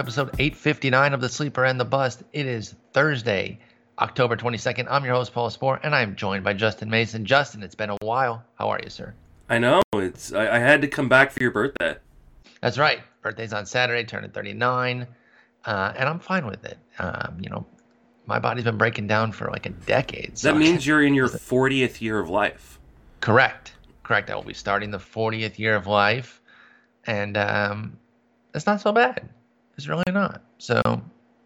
Hello, welcome to episode 859 of The Sleeper and the Bust. It is Thursday, October 22nd. I'm your host, Paul Sporer, and I'm joined by Justin Mason. Justin, it's been a while. How are you, sir? I know. It's I, I had to come back for your birthday. That's right. Birthday's on Saturday, turning 39, uh, and I'm fine with it. Um, you know, my body's been breaking down for like a decade. So that means you're in your 40th year of life. Correct. Correct. I will be starting the 40th year of life, and um, it's not so bad. It's really not. So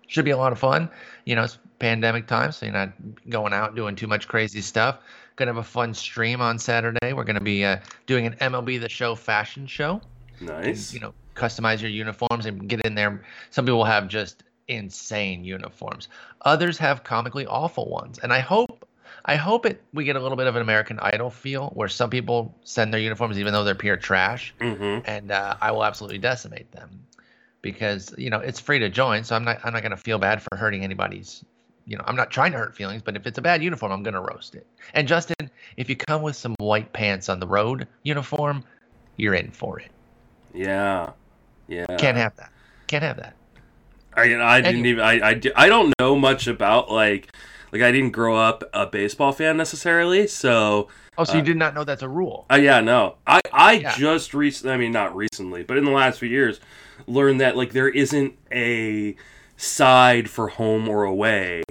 should be a lot of fun. You know, it's pandemic time, so you're not going out doing too much crazy stuff. Gonna have a fun stream on Saturday. We're gonna be uh, doing an MLB The Show fashion show. Nice. You know, customize your uniforms and get in there. Some people have just insane uniforms. Others have comically awful ones. And I hope I hope it we get a little bit of an American Idol feel where some people send their uniforms even though they're pure trash, Mm-hmm. and uh, I will absolutely decimate them because you know it's free to join. So I'm not I'm not gonna feel bad for hurting anybody's. You know, I'm not trying to hurt feelings, but if it's a bad uniform, I'm gonna roast it. And Justin, if you come with some white pants on the road uniform, you're in for it. Yeah. Yeah. Can't have that. Can't have that. I, I didn't Anyway. even. I, I, I don't know much about like like I didn't grow up a baseball fan necessarily. So Oh, so you Uh, did not know that's a rule? uh, yeah, no. I I Yeah. just recently. I mean, not recently, but in the last few years, learned that like there isn't a side for home or away.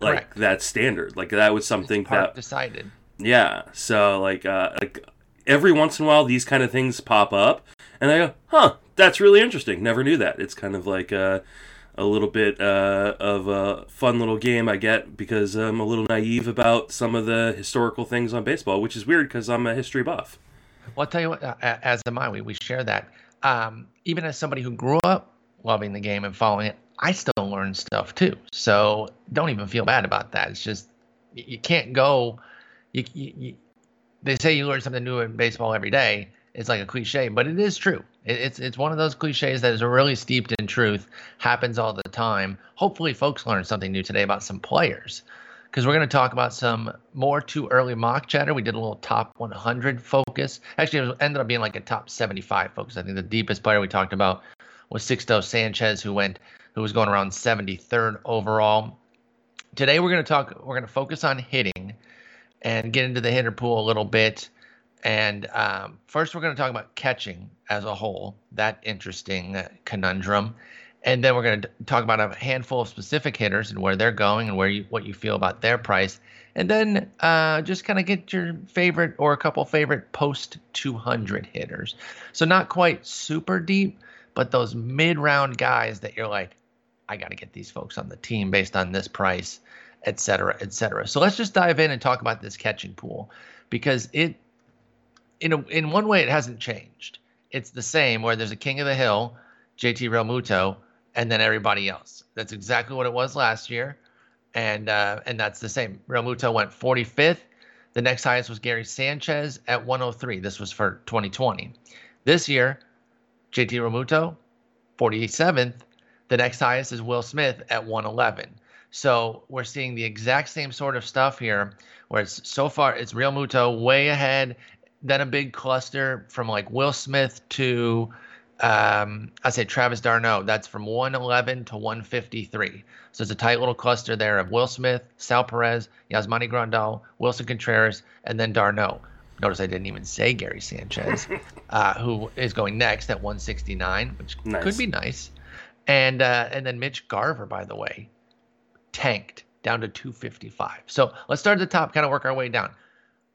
Like Correct. that's standard. Like that was something that decided. Yeah. So like uh like every once in a while these kind of things pop up and I go, "Huh, that's really interesting. Never knew that." It's kind of like uh a little bit uh, of a fun little game I get because I'm a little naive about some of the historical things on baseball, which is weird because I'm a history buff. Well, I'll tell you what, uh, a- as am I, we, we share that. Um, even as somebody who grew up loving the game and following it, I still learn stuff too. So don't even feel bad about that. It's just, you can't go, you, you, they say you learn something new in baseball every day. It's like a cliche, but it is true. It, it's it's one of those cliches that is really steeped in truth, happens all the time. Hopefully, folks learned something new today about some players because we're going to talk about some more too early mock chatter. We did a little top 100 focus. Actually, it ended up being like a top 75 focus. I think the deepest player we talked about was Sixto Sanchez, who went, who was going around 73rd overall. Today, we're going to talk. We're going to focus on hitting and get into the hitter pool a little bit. And um, first, we're going to talk about catching as a whole, that interesting conundrum. And then we're going to talk about a handful of specific hitters and where they're going and where you what you feel about their price. And then uh, just kind of get your favorite or a couple favorite post 200 hitters. So not quite super deep, but those mid round guys that you're like, I got to get these folks on the team based on this price, et cetera, et cetera. So let's just dive in and talk about this catching pool because it, in a, in one way, it hasn't changed. It's the same where there's a king of the hill, JT Realmuto, and then everybody else. That's exactly what it was last year, and uh, and that's the same. Realmuto went 45th. The next highest was Gary Sanchez at 103. This was for 2020. This year, JT Realmuto, 47th. The next highest is Will Smith at 111. So we're seeing the exact same sort of stuff here, where it's so far it's Realmuto way ahead, then a big cluster from like Will Smith to um, I say Travis d'Arnaud. That's from 111 to 153. So it's a tight little cluster there of Will Smith, Sal Perez, Yasmani Grandal, Willson Contreras, and then Darno. Notice I didn't even say Gary Sanchez, uh, who is going next at 169, which Nice. could be nice. And uh, and then Mitch Garver, by the way, tanked down to 255. So let's start at the top, kind of work our way down.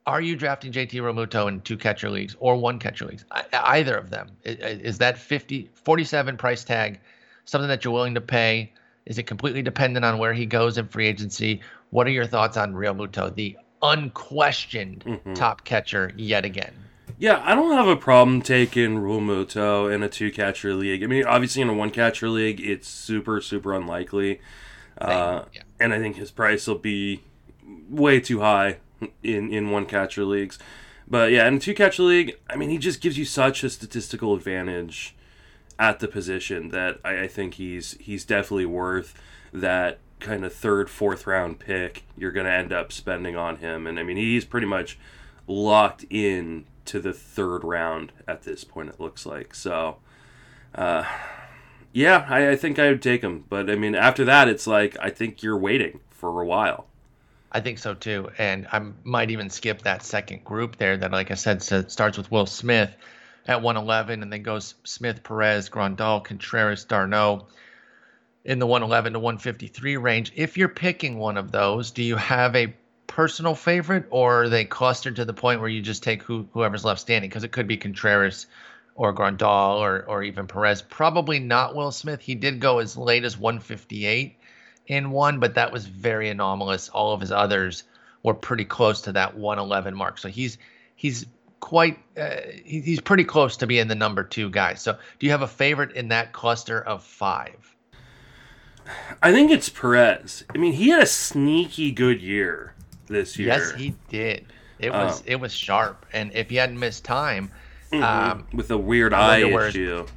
Are you drafting JT Realmuto in two catcher leagues or one catcher leagues? I, either of them. I- I- Is that 50, 47 price tag something that you're willing to pay? Is it completely dependent on where he goes in free agency? What are your thoughts on Realmuto, the unquestioned Mhm. top catcher yet again? Yeah, I don't have a problem taking Realmuto in a two catcher league. I mean, obviously in a one catcher league, it's super super unlikely, uh, yeah. and I think his price will be way too high in in one catcher leagues. But yeah, in a two catcher league, I mean, he just gives you such a statistical advantage at the position that I, I think he's he's definitely worth that kind of third, fourth round pick you're going to end up spending on him. And I mean, he's pretty much locked in to the third round at this point. It looks like so. Uh, Yeah, I, I think I would take him, but I mean, after that, it's like I think you're waiting for a while. I think so too, and I might even skip that second group there. That, like I said, starts with Will Smith at 111, and then goes Smith, Perez, Grandal, Contreras, d'Arnaud in the 111 to 153 range. If you're picking one of those, do you have a personal favorite, or are they clustered to the point where you just take who, whoever's left standing? Because it could be Contreras or Grandal or or even Perez. Probably not Will Smith. He did go as late as 158 in one, but that was very anomalous. All of his others were pretty close to that 111 mark. So he's he's quite uh, he's pretty close to being the number two guy. So do you have a favorite in that cluster of five? I think it's Perez. I mean, he had a sneaky good year this year. Yes, he did. It was um, it was sharp, and if he hadn't missed time, mm-hmm. um, with a weird eye issue.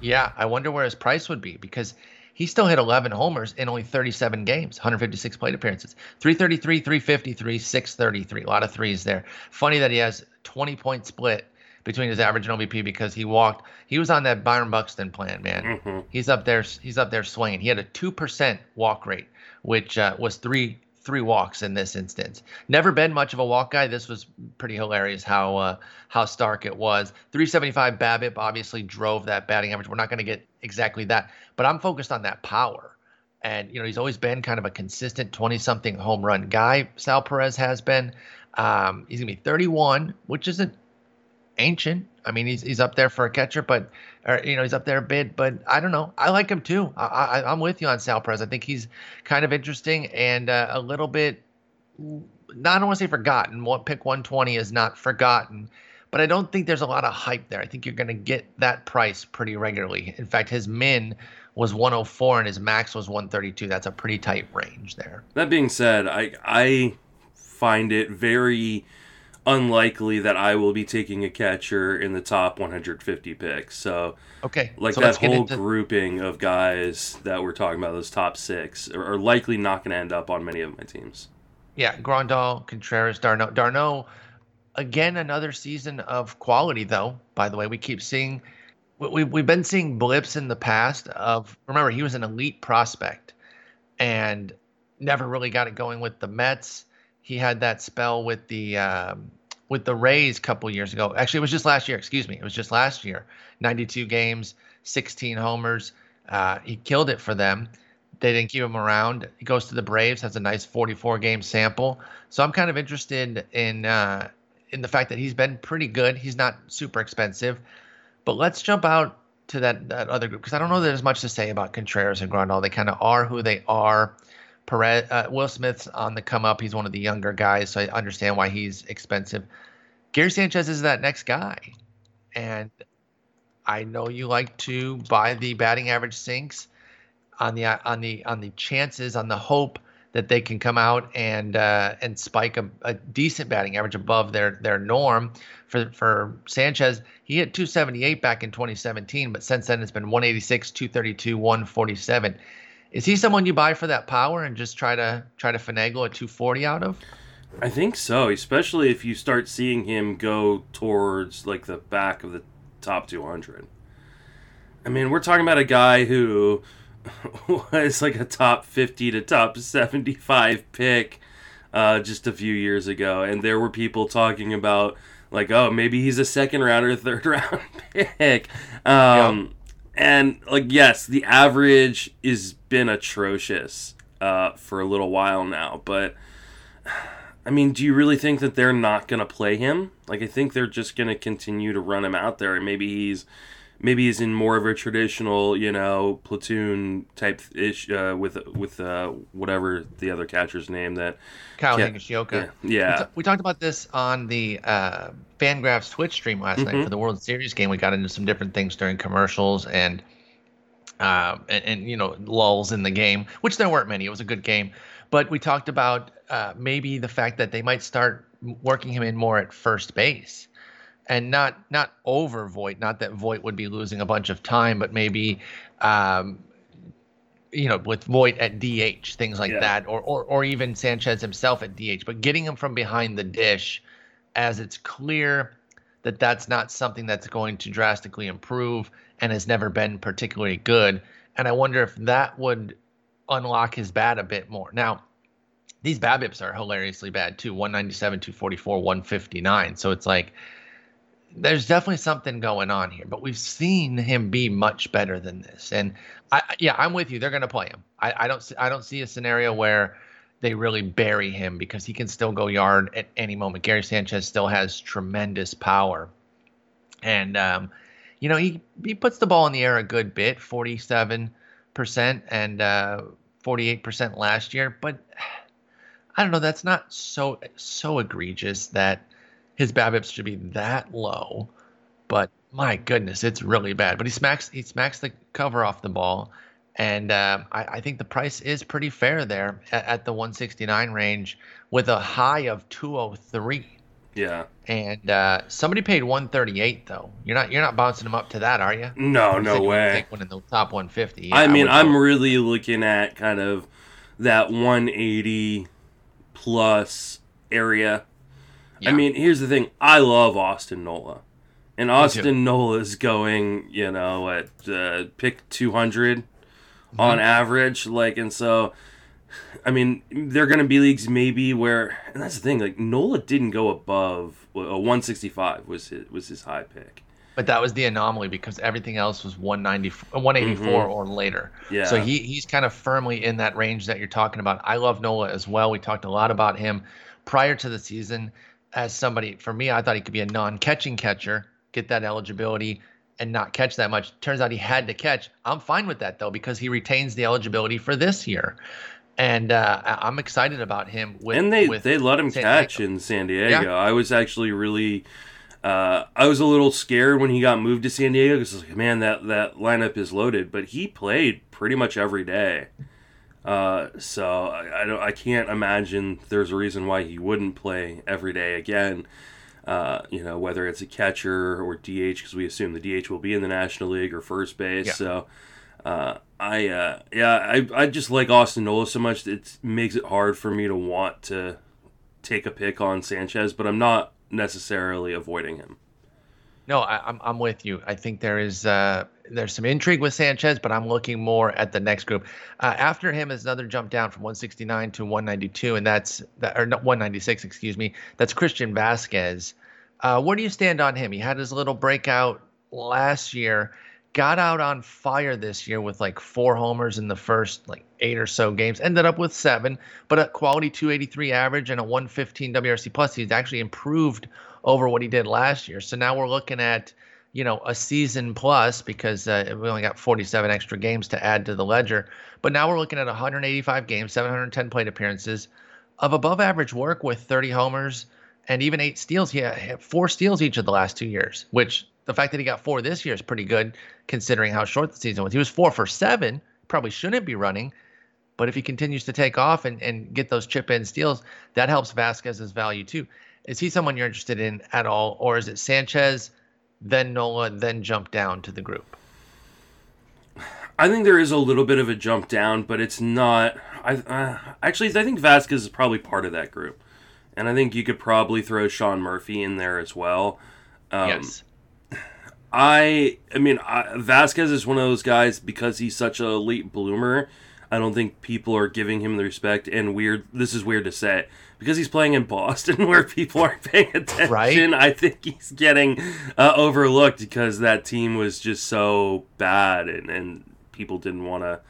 Yeah, I wonder where his price would be because he still hit 11 homers in only 37 games, 156 plate appearances, 333, 353, 633. A lot of threes there. Funny that he has 20 point split between his average and OBP because he walked. He was on that Byron Buxton plan, man. Mm-hmm. He's up there. He's up there swinging. He had a two percent walk rate, which uh, was three three walks in this instance. Never been much of a walk guy. This was pretty hilarious how uh, how stark it was. 375 BABIP obviously drove that batting average. We're not going to get exactly that, but I'm focused on that power. And you know he's always been kind of a consistent 20 something home run guy. Sal Perez has been. Um, he's gonna be 31, which isn't ancient. I mean, he's he's up there for a catcher, but or, you know he's up there a bit. But I don't know. I like him too. I, I am with you on Sal Perez. I think he's kind of interesting and uh, a little bit. Not I don't want to say forgotten. What pick 120 is not forgotten, but I don't think there's a lot of hype there. I think you're going to get that price pretty regularly. In fact, his min was 104 and his max was 132. That's a pretty tight range there. That being said, I I find it very unlikely that I will be taking a catcher in the top 150 picks. So, okay, like so that whole into... grouping of guys that we're talking about, those top six, are, are likely not going to end up on many of my teams. Yeah, Grandal, Contreras, d'Arnaud, d'Arnaud. again, another season of quality, though. By the way, we keep seeing, we, we've been seeing blips in the past of, remember, he was an elite prospect and never really got it going with the Mets he had that spell with the um, with the Rays a couple years ago. Actually, it was just last year. Excuse me, it was just last year. 92 games, 16 homers. Uh, he killed it for them. They didn't keep him around. He goes to the Braves, has a nice 44 game sample. So I'm kind of interested in uh, in the fact that he's been pretty good. He's not super expensive, but let's jump out to that that other group because I don't know there's much to say about Contreras and Grandal. They kind of are who they are. Perez, uh, Will Smith's on the come up. He's one of the younger guys, so I understand why he's expensive. Gary Sanchez is that next guy, and I know you like to buy the batting average sinks on the on the on the chances on the hope that they can come out and uh, and spike a, a, decent batting average above their their norm. For for Sanchez, he hit 278 back in 2017, but since then it's been 186, 232, 147. Is he someone you buy for that power and just try to try to finagle a 240 out of? I think so, especially if you start seeing him go towards like the back of the top 200. I mean, we're talking about a guy who was like a top 50 to top 75 pick uh, just a few years ago, and there were people talking about like, oh, maybe he's a second round or third round pick. Um, yep and like yes, the average has been atrocious uh, for a little while now, but I mean, do you really think that they're not going to play him? Like, I think they're just going to continue to run him out there, and maybe he's maybe he's in more of a traditional, you know, platoon type ish uh, with with uh, whatever the other catcher's name that Kyle Higashioka. Yeah, yeah. We, t- we, talked about this on the uh, Fangraphs Twitch stream last mm-hmm. night for the World Series game. We got into some different things during commercials and. Um, and, and, you know lulls in the game, which there weren't many. It was a good game, but we talked about uh, maybe the fact that they might start working him in more at first base, and not not over Voit. Not that Voit would be losing a bunch of time, but maybe. Um, you know, with Voit at DH, things like yeah. that, or, or or even Sanchez himself at DH, but getting him from behind the dish, as it's clear that that's not something that's going to drastically improve and has never been particularly good. And I wonder if that would unlock his bat a bit more. Now, these BABIPs are hilariously bad too 197, 244, 159. So it's like there's definitely something going on here, but we've seen him be much better than this. And I, yeah, I'm with you. They're going to play him. I, I don't, see, I don't see a scenario where they really bury him because he can still go yard at any moment. Gary Sanchez still has tremendous power, and um, you know he he puts the ball in the air a good bit, forty seven percent and uh, forty eight percent last year. But I don't know. That's not so so egregious that his BABIPs should be that low. But my goodness, it's really bad. But he smacks he smacks the cover off the ball and um, I, I, think the price is pretty fair there at, at, the 169 range with a high of 203. Yeah. And uh, somebody paid 138 though. You're not you're not bouncing them up to that, are you? No, you no way. Take one in the top 150. Yeah, I mean, I I'm really looking at kind of that 180 plus area. Yeah. I mean, here's the thing. I love Austin Nola. And Austin Nola is going, you know, at uh, pick 200 mm-hmm. on average. Like, and so, I mean, there are going to be leagues maybe where, and that's the thing. Like, Nola didn't go above a 165 was his, was his high pick. But that was the anomaly because everything else was 190, 184 mm-hmm. or later. Yeah. So he he's kind of firmly in that range that you're talking about. I love Nola as well. We talked a lot about him prior to the season as somebody. For me, I thought he could be a non-catching catcher, get that eligibility and not catch that much. Turns out he had to catch. I'm fine with that though because he retains the eligibility for this year, and uh, I'm excited about him. With, and they with they let him San catch Diego. in San Diego. Yeah. I was actually really. Uh, I was a little scared when he got moved to San Diego because like, man, that that lineup is loaded. But he played pretty much every day, uh, so I, I don't. I can't imagine there's a reason why he wouldn't play every day again. Uh, you know, whether it's a catcher or DH, because we assume the DH will be in the National League or first base. Yeah. So, uh, I uh, yeah, I, I just like Austin Nola so much it makes it hard for me to want to take a pick on Sanchez, but I'm not necessarily avoiding him. No, I, am I'm, I'm with you. I think there is uh, there's some intrigue with Sanchez, but I'm looking more at the next group. Uh, after him is another jump down from 169 to 192, and that's that or 196, excuse me. That's Christian Vazquez. Uh, where do you stand on him? He had his little breakout last year, got out on fire this year with like four homers in the first like eight or so games. Ended up with seven, but a quality 283 average and a 115 WRC plus. He's actually improved over what he did last year. So now we're looking at you know a season plus because uh, we only got 47 extra games to add to the ledger. But now we're looking at 185 games, 710 plate appearances of above average work with 30 homers and even eight steals. He had four steals each of the last two years, which the fact that he got four this year is pretty good considering how short the season was. He was four for seven, probably shouldn't be running. But if he continues to take off and, and get those chip in steals, that helps Vazquez's value too. Is he someone you're interested in at all? Or is it Sanchez, then Nola, then jump down to the group? I think there is a little bit of a jump down, but it's not. I uh, actually I think Vazquez is probably part of that group and I think you could probably throw Sean Murphy in there as well. Um, yes. I I mean I, Vazquez is one of those guys because he's such a late bloomer. I don't think people are giving him the respect and weird. This is weird to say because he's playing in Boston where people aren't paying attention. Right? I think he's getting uh, overlooked because that team was just so bad and, and people didn't want to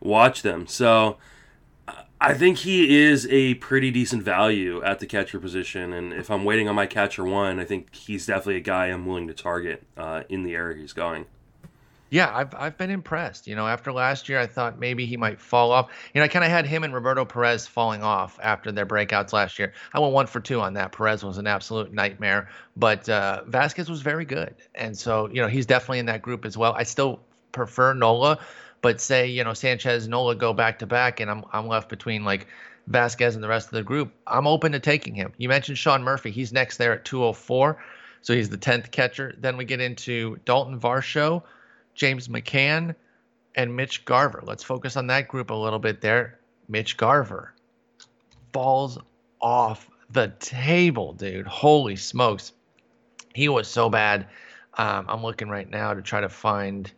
watch them. So I think he is a pretty decent value at the catcher position, and if I'm waiting on my catcher one, I think he's definitely a guy I'm willing to target uh, in the area he's going. Yeah, I've I've been impressed. You know, after last year, I thought maybe he might fall off. You know, I kind of had him and Roberto Perez falling off after their breakouts last year. I went one for two on that. Perez was an absolute nightmare, but uh, Vazquez was very good, and so you know he's definitely in that group as well. I still prefer Nola, but say you know Sanchez, Nola go back to back, and I'm I'm left between like Vazquez and the rest of the group. I'm open to taking him. You mentioned Sean Murphy. He's next there at 204, so he's the 10th catcher. Then we get into Dalton Varsho, James McCann, and Mitch Garver. Let's focus on that group a little bit there. Mitch Garver falls off the table, dude. Holy smokes. He was so bad. Um, I'm looking right now to try to find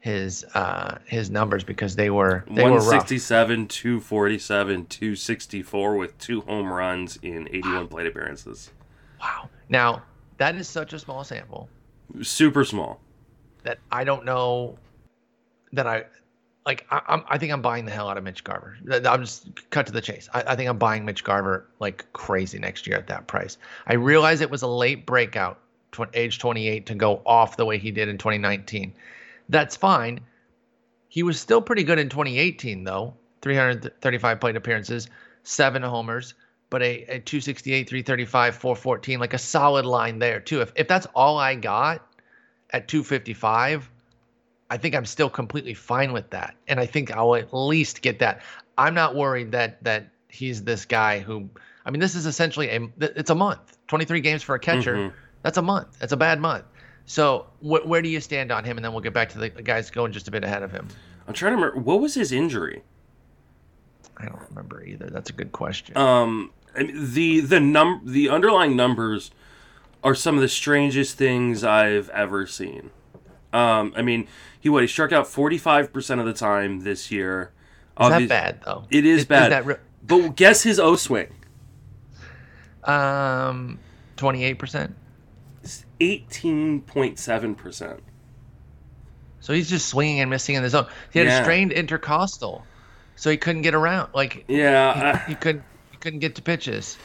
his uh, his numbers because they were they were 167, 247, 264 with two home runs in 81 plate appearances. Wow. Now that is such a small sample Super small. That I don't know that I like. I, I'm I think I'm buying the hell out of Mitch Garver. I'm just cut to the chase. I, I think I'm buying Mitch Garver like crazy next year at that price. I realize it was a late breakout, tw- age 28, to go off the way he did in 2019. That's fine. He was still pretty good in 2018 though. 335 plate appearances, seven homers, but a, a 268, 335, 414, like a solid line there too. If if that's all I got at 255, I think I'm still completely fine with that. And I think I'll at least get that. I'm not worried that that he's this guy who I mean this is essentially a it's a month. 23 games for a catcher. Mhm. That's a month. That's a bad month. So wh- where do you stand on him and then we'll get back to the guys going just a bit ahead of him. I'm trying to remember what was his injury. I don't remember either. That's a good question. Um, I mean, the the num the underlying numbers are some of the strangest things I've ever seen. Um, I mean, he what he struck out 45 percent of the time this year. is that bad though? It is bad. that re- But guess his O swing. um 28%? 18.7 percent. So he's just swinging and missing in the zone. He had Yeah. a strained intercostal, so he couldn't get around. Like Yeah, he, he couldn't he couldn't get to pitches.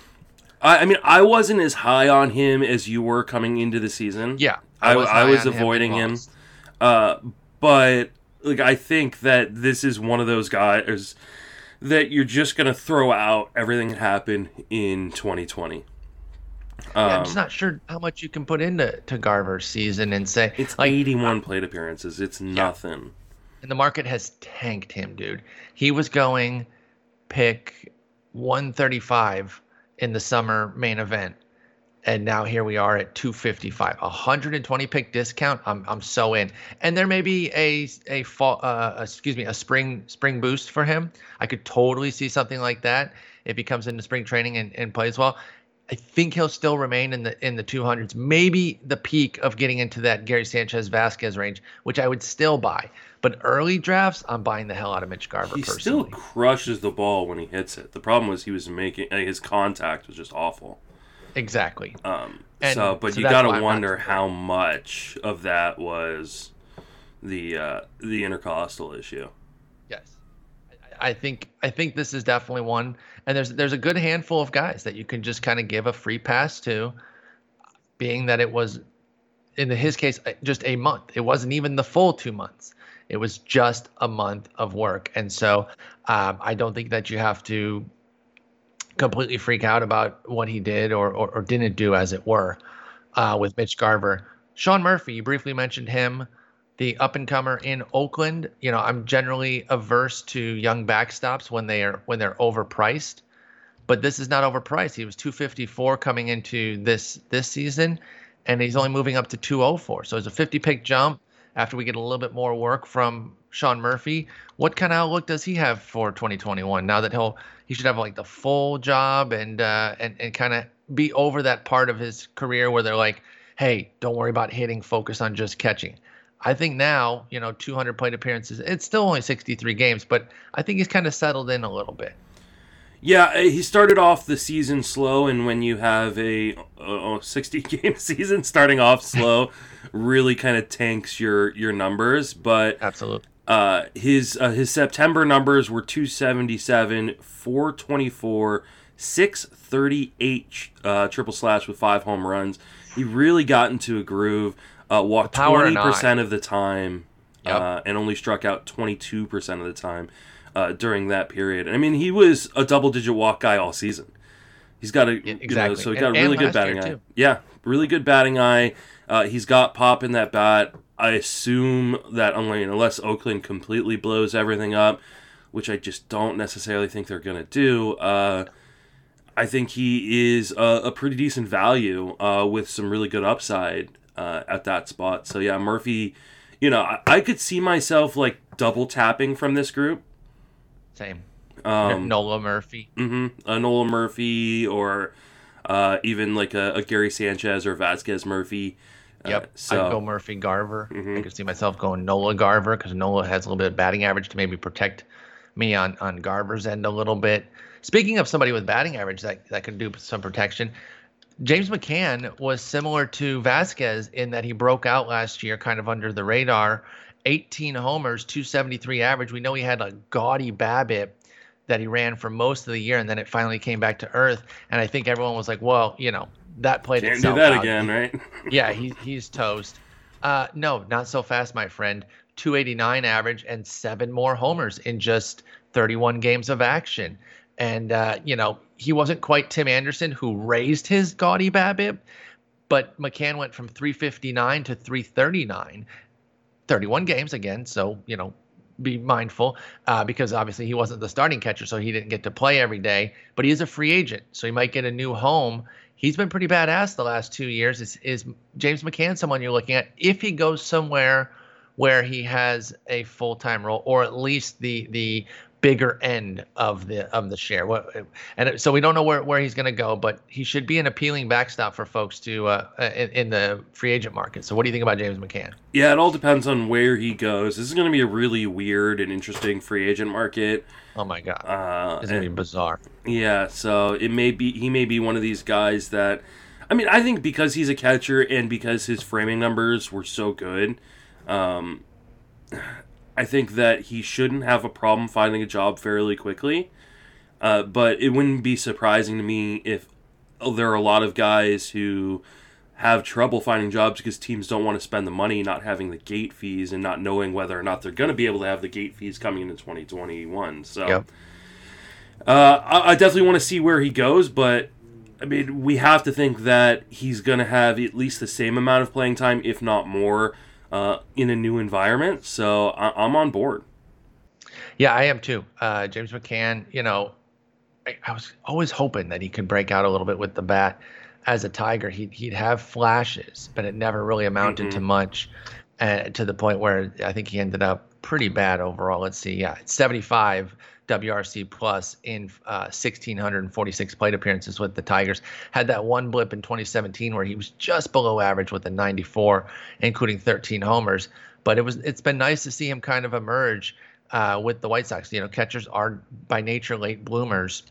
I, I mean, I wasn't as high on him as you were coming into the season. Yeah, I, I was on him avoiding and him. Uh, but like I think that this is one of those guys that you're just gonna throw out everything that happened in 2020. Yeah, I'm Um, just not sure how much you can put into to Garver's season and say it's like 81 plate appearances. It's nothing. and the market has tanked him, dude. He was going pick 135 in the summer main event, and now here we are at 255, 120 pick discount. I'm I'm so in, and there may be a a fall, uh, excuse me, a spring spring boost for him. I could totally see something like that if he comes into spring training and, and plays well. I think he'll still remain in the in the 200s, maybe the peak of getting into that Gary Sanchez Vazquez range, which I would still buy. But early drafts, I'm buying the hell out of Mitch Garver He personally. still crushes the ball when he hits it. The problem was he was making uh, his contact was just awful. Exactly. Um, And so, but so you got to wonder how much of that was the uh, the intercostal issue. Yes. I- I think I think this is definitely one, and there's there's a good handful of guys that you can just kind of give a free pass to, being that it was, in his case, uh, just a month. It wasn't even the full two months. It was just a month of work, and so um, I don't think that you have to completely freak out about what he did or or, or didn't do, as it were, uh, with Mitch Garver. Sean Murphy, you briefly mentioned him the up and comer in Oakland. You know, I'm generally averse to young backstops when they are when they're overpriced, but this is not overpriced. He was 254 coming into this this season, and he's only moving up to 204. So it's a 50 pick jump after we get a little bit more work from Sean Murphy. What kind of outlook does he have for 2021? Now that he'll he should have like the full job and uh, and and kind of be over that part of his career where they're like, hey, don't worry about hitting, focus on just catching. I think now, you know, 200 plate appearances. It's still only 63 games, but I think he's kind of settled in a little bit. Yeah, uh, he started off the season slow, and when you have a uh, 60 game season starting off slow, really kind of tanks your your numbers. But Absolutely. uh, his uh, his September numbers were 277, 424, 638 uh, triple slash with five home runs. He really got into a groove. Uh, walked 20% of the time, Yep. uh, and only struck out twenty two percent of the time uh, during that period. I mean, he was a double digit walk guy all season. He's got a you know, exactly. so he And- got a really good batting eye. too. Yeah, really good batting eye. Uh, he's got pop in that bat. I assume that unless, Oakland completely blows everything up, which I just don't necessarily think they're gonna do. Uh, I think he is a, a pretty decent value uh, with some really good upside uh, at that spot. So yeah, Murphy. You know, I, I could see myself like double tapping from this group. Same. Um, Nola Murphy. hmm A Nola Murphy or uh, even like a, a, Gary Sanchez or Vazquez Murphy. Uh, yep. So, I'd go Murphy Garver. Mm-hmm. I could see myself going Nola Garver because Nola has a little bit of batting average to maybe protect me on, on Garver's end a little bit. Speaking of somebody with batting average that, that could do some protection, James McCann was similar to Vazquez in that he broke out last year kind of under the radar. 18 homers, 273 average. We know he had a gaudy BABIP that he ran for most of the year, and then it finally came back to earth. And I think everyone was like, well, you know, that played Can't itself do that out. again, right? yeah, he, he's toast. Uh, no, not so fast, my friend. 289 average and seven more homers in just 31 games of action. And, uh, you know, he wasn't quite Tim Anderson, who raised his gaudy BABIP, but McCann went from 359 to 339. 31 games again, so, you know, be mindful uh, because obviously he wasn't the starting catcher, so he didn't get to play every day. But he is a free agent, so he might get a new home. He's been pretty badass the last two years. Is, is James McCann someone you're looking at? If he goes somewhere where he has a full time role, or at least the the bigger end of the of the share. What and so we don't know where, where he's going to go, but he should be an appealing backstop for folks to uh, in, in, the free agent market. So what do you think about James McCann? Yeah, it all depends on where he goes. This is going to be a really weird and interesting free agent market. Oh my god, uh, it's going to be bizarre. Yeah, so it may be he may be one of these guys that. I mean, I think because he's a catcher and because his framing numbers were so good, um, I think that he shouldn't have a problem finding a job fairly quickly. Uh, but it wouldn't be surprising to me if oh, there are a lot of guys who have trouble finding jobs because teams don't want to spend the money not having the gate fees and not knowing whether or not they're going to be able to have the gate fees coming into 2021. So yep. uh, I, I definitely want to see where he goes, but I mean, we have to think that he's going to have at least the same amount of playing time, if not more, uh, in a new environment. So I- am on board. Yeah, I am too. Uh, James McCann, you know, I-, I, was always hoping that he could break out a little bit with the bat as a Tiger. He'd, he'd have flashes, but it never really amounted mm-hmm. to much uh, to the point where I think he ended up pretty bad overall. Let's see. Yeah, 75 WRC plus in uh, 1,646 plate appearances with the Tigers. Had that one blip in 2017 where he was just below average with a 94, including 13 homers. But it was it's been nice to see him kind of emerge uh, with the White Sox. You know, catchers are by nature late bloomers,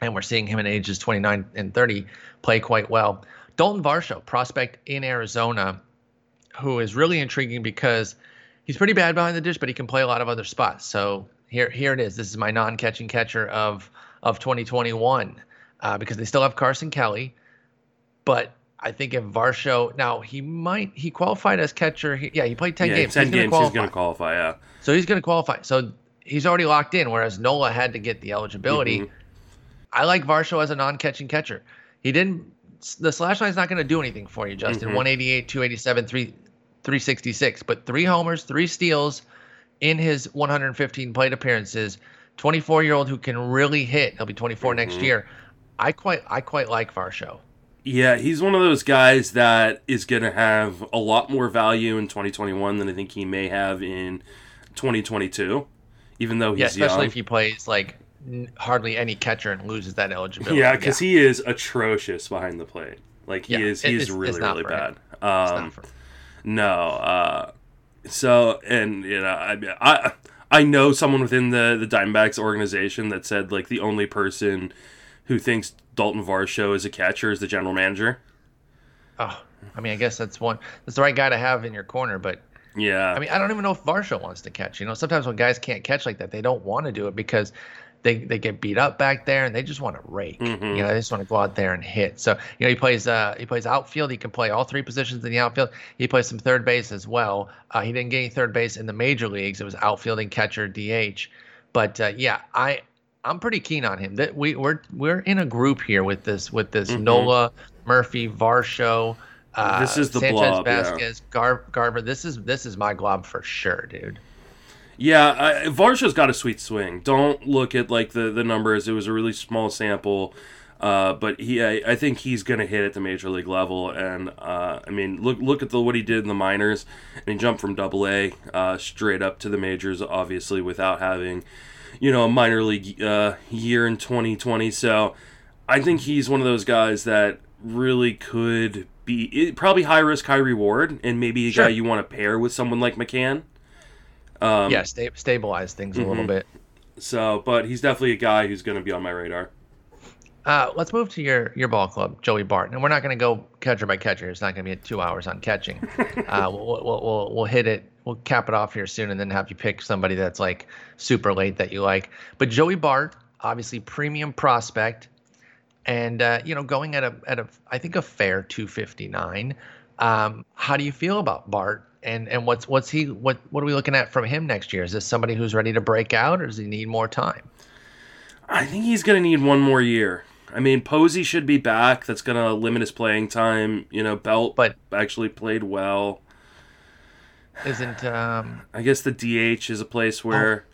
and we're seeing him in ages 29 and 30 play quite well. Dalton Varsho, prospect in Arizona, who is really intriguing because he's pretty bad behind the dish, but he can play a lot of other spots. So here here it is. This is my non-catching catcher of of 2021 uh, because they still have Carson Kelly, but I think if Varsho now he might he qualified as catcher. He, yeah, he played 10 yeah, games. 10 he's games. He's going to qualify. Yeah. So he's going to qualify. So he's already locked in. Whereas Nola had to get the eligibility. Mm-hmm. I like Varsho as a non-catching catcher. He didn't. The slash line is not going to do anything for you, Justin. Mm-hmm. 188, 287, 3, 366, but three homers, three steals in his 115 plate appearances. 24 year old who can really hit. He'll be 24 mm-hmm. next year. I quite I quite like Varsho. Yeah, he's one of those guys that is going to have a lot more value in 2021 than I think he may have in 2022. Even though he's yeah, especially young. if he plays like hardly any catcher and loses that eligibility. Yeah, because yeah. he is atrocious behind the plate. Like he yeah, is, he's really really bad. Um, no, uh, so, and you know, I I I know someone within the the Diamondbacks organization that said like the only person who thinks Dalton Varsho is a catcher is the general manager. Oh, I mean, I guess that's one. That's the right guy to have in your corner, but yeah. I mean, I don't even know if Varsho wants to catch. You know, sometimes when guys can't catch like that, they don't want to do it because they they get beat up back there and they just want to rake. Mm-hmm. You know, they just want to go out there and hit. So you know, he plays uh he plays outfield. He can play all three positions in the outfield. He plays some third base as well. Uh, he didn't get any third base in the major leagues. It was outfielding, catcher, DH. But uh, yeah, I I'm pretty keen on him. That we we're we're in a group here with this with this mm-hmm. Nola Murphy Varsho. Uh, this is the Sanchez blob, Vazquez, yeah. Gar- Garver. This is this is my glob for sure, dude. Yeah, uh, Varsho's got a sweet swing. Don't look at like the the numbers. It was a really small sample, uh, but he I, I, think he's gonna hit at the major league level. And uh, I mean, look look at the what he did in the minors. and he jumped from Double A uh, straight up to the majors, obviously without having, you know, a minor league uh, year in 2020. So I think he's one of those guys that really could be it, probably high risk, high reward, and maybe a Sure. guy you want to pair with someone like McCann. Um, yeah, sta- stabilize things a little Mhm. bit. So, but he's definitely a guy who's going to be on my radar. Uh, let's move to your your ball club, Joey Bart, and we're not going to go catcher by catcher. It's not going to be two hours on catching. uh, we'll, we'll we'll we'll hit it. We'll cap it off here soon, and then have you pick somebody that's like super late that you like. But Joey Bart, obviously premium prospect, and uh, you know going at a at a I think a fair 259. Um, how do you feel about Bart? And and what's what's he what what are we looking at from him next year? Is this somebody who's ready to break out, or does he need more time? I think he's going to need one more year. I mean, Posey should be back. That's going to limit his playing time. You know, Belt But- actually played well. Isn't um, I guess the DH is a place where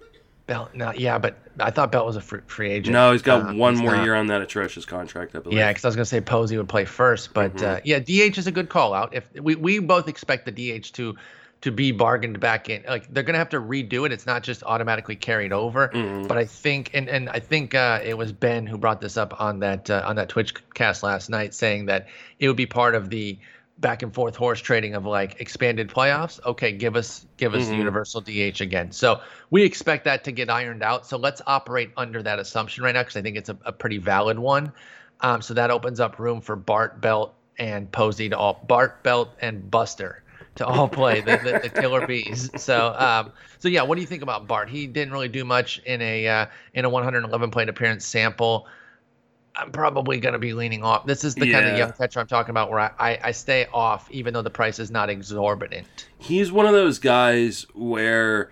Belt? No, yeah, but I thought Belt was a free, free agent. no, he's got Uh, one he's more not. year on that atrocious contract. I believe. Yeah, because I was gonna say Posey would play first, but Mm-hmm. uh, yeah, DH is a good call out. If we, we both expect the DH to to be bargained back in, like they're gonna have to redo it. It's not just automatically carried over. Mhm. But I think, and and I think uh, it was Ben who brought this up on that uh, on that Twitch cast last night, saying that it would be part of the back and forth horse trading of like expanded playoffs. Okay, give us give us the Mhm. universal DH again. So we expect that to get ironed out. So let's operate under that assumption right now because I think it's a, a pretty valid one. Um, so that opens up room for Bart Belt and Posey to all Bart Belt and Buster to all play the, the, the killer bees. So um, so yeah, what do you think about Bart? He didn't really do much in a uh, in a 111 plate appearance sample. I'm probably going to be leaning off. This is the kind of young catcher I'm talking about where I, I, I stay off even though the price is not exorbitant. he's one of those guys where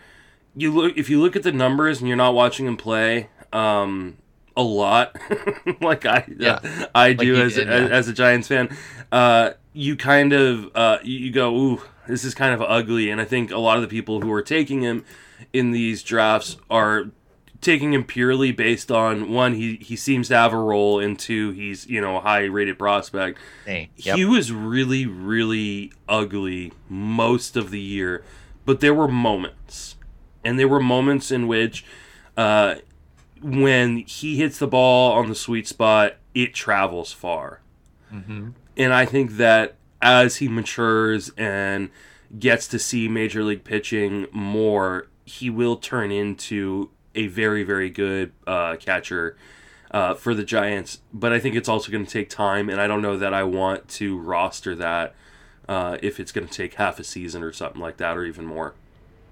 you look if you look at the numbers and you're not watching him play um a lot like i Yeah. i do you as, did, as yeah. as a giants fan uh you kind of uh you go ooh this is kind of ugly and i think a lot of the people who are taking him in these drafts are taking him purely based on one he he seems to have a role and two he's you know a high rated prospect Hey, yep. he was really, really ugly most of the year, but there were moments, and there were moments in which, uh, when he hits the ball on the sweet spot, it travels far. Mhm. And I think that as he matures and gets to see major league pitching more, he will turn into a very, very good uh, catcher uh, for the Giants. But I think it's also going to take time, and I don't know that I want to roster that uh, if it's going to take half a season or something like that, or even more.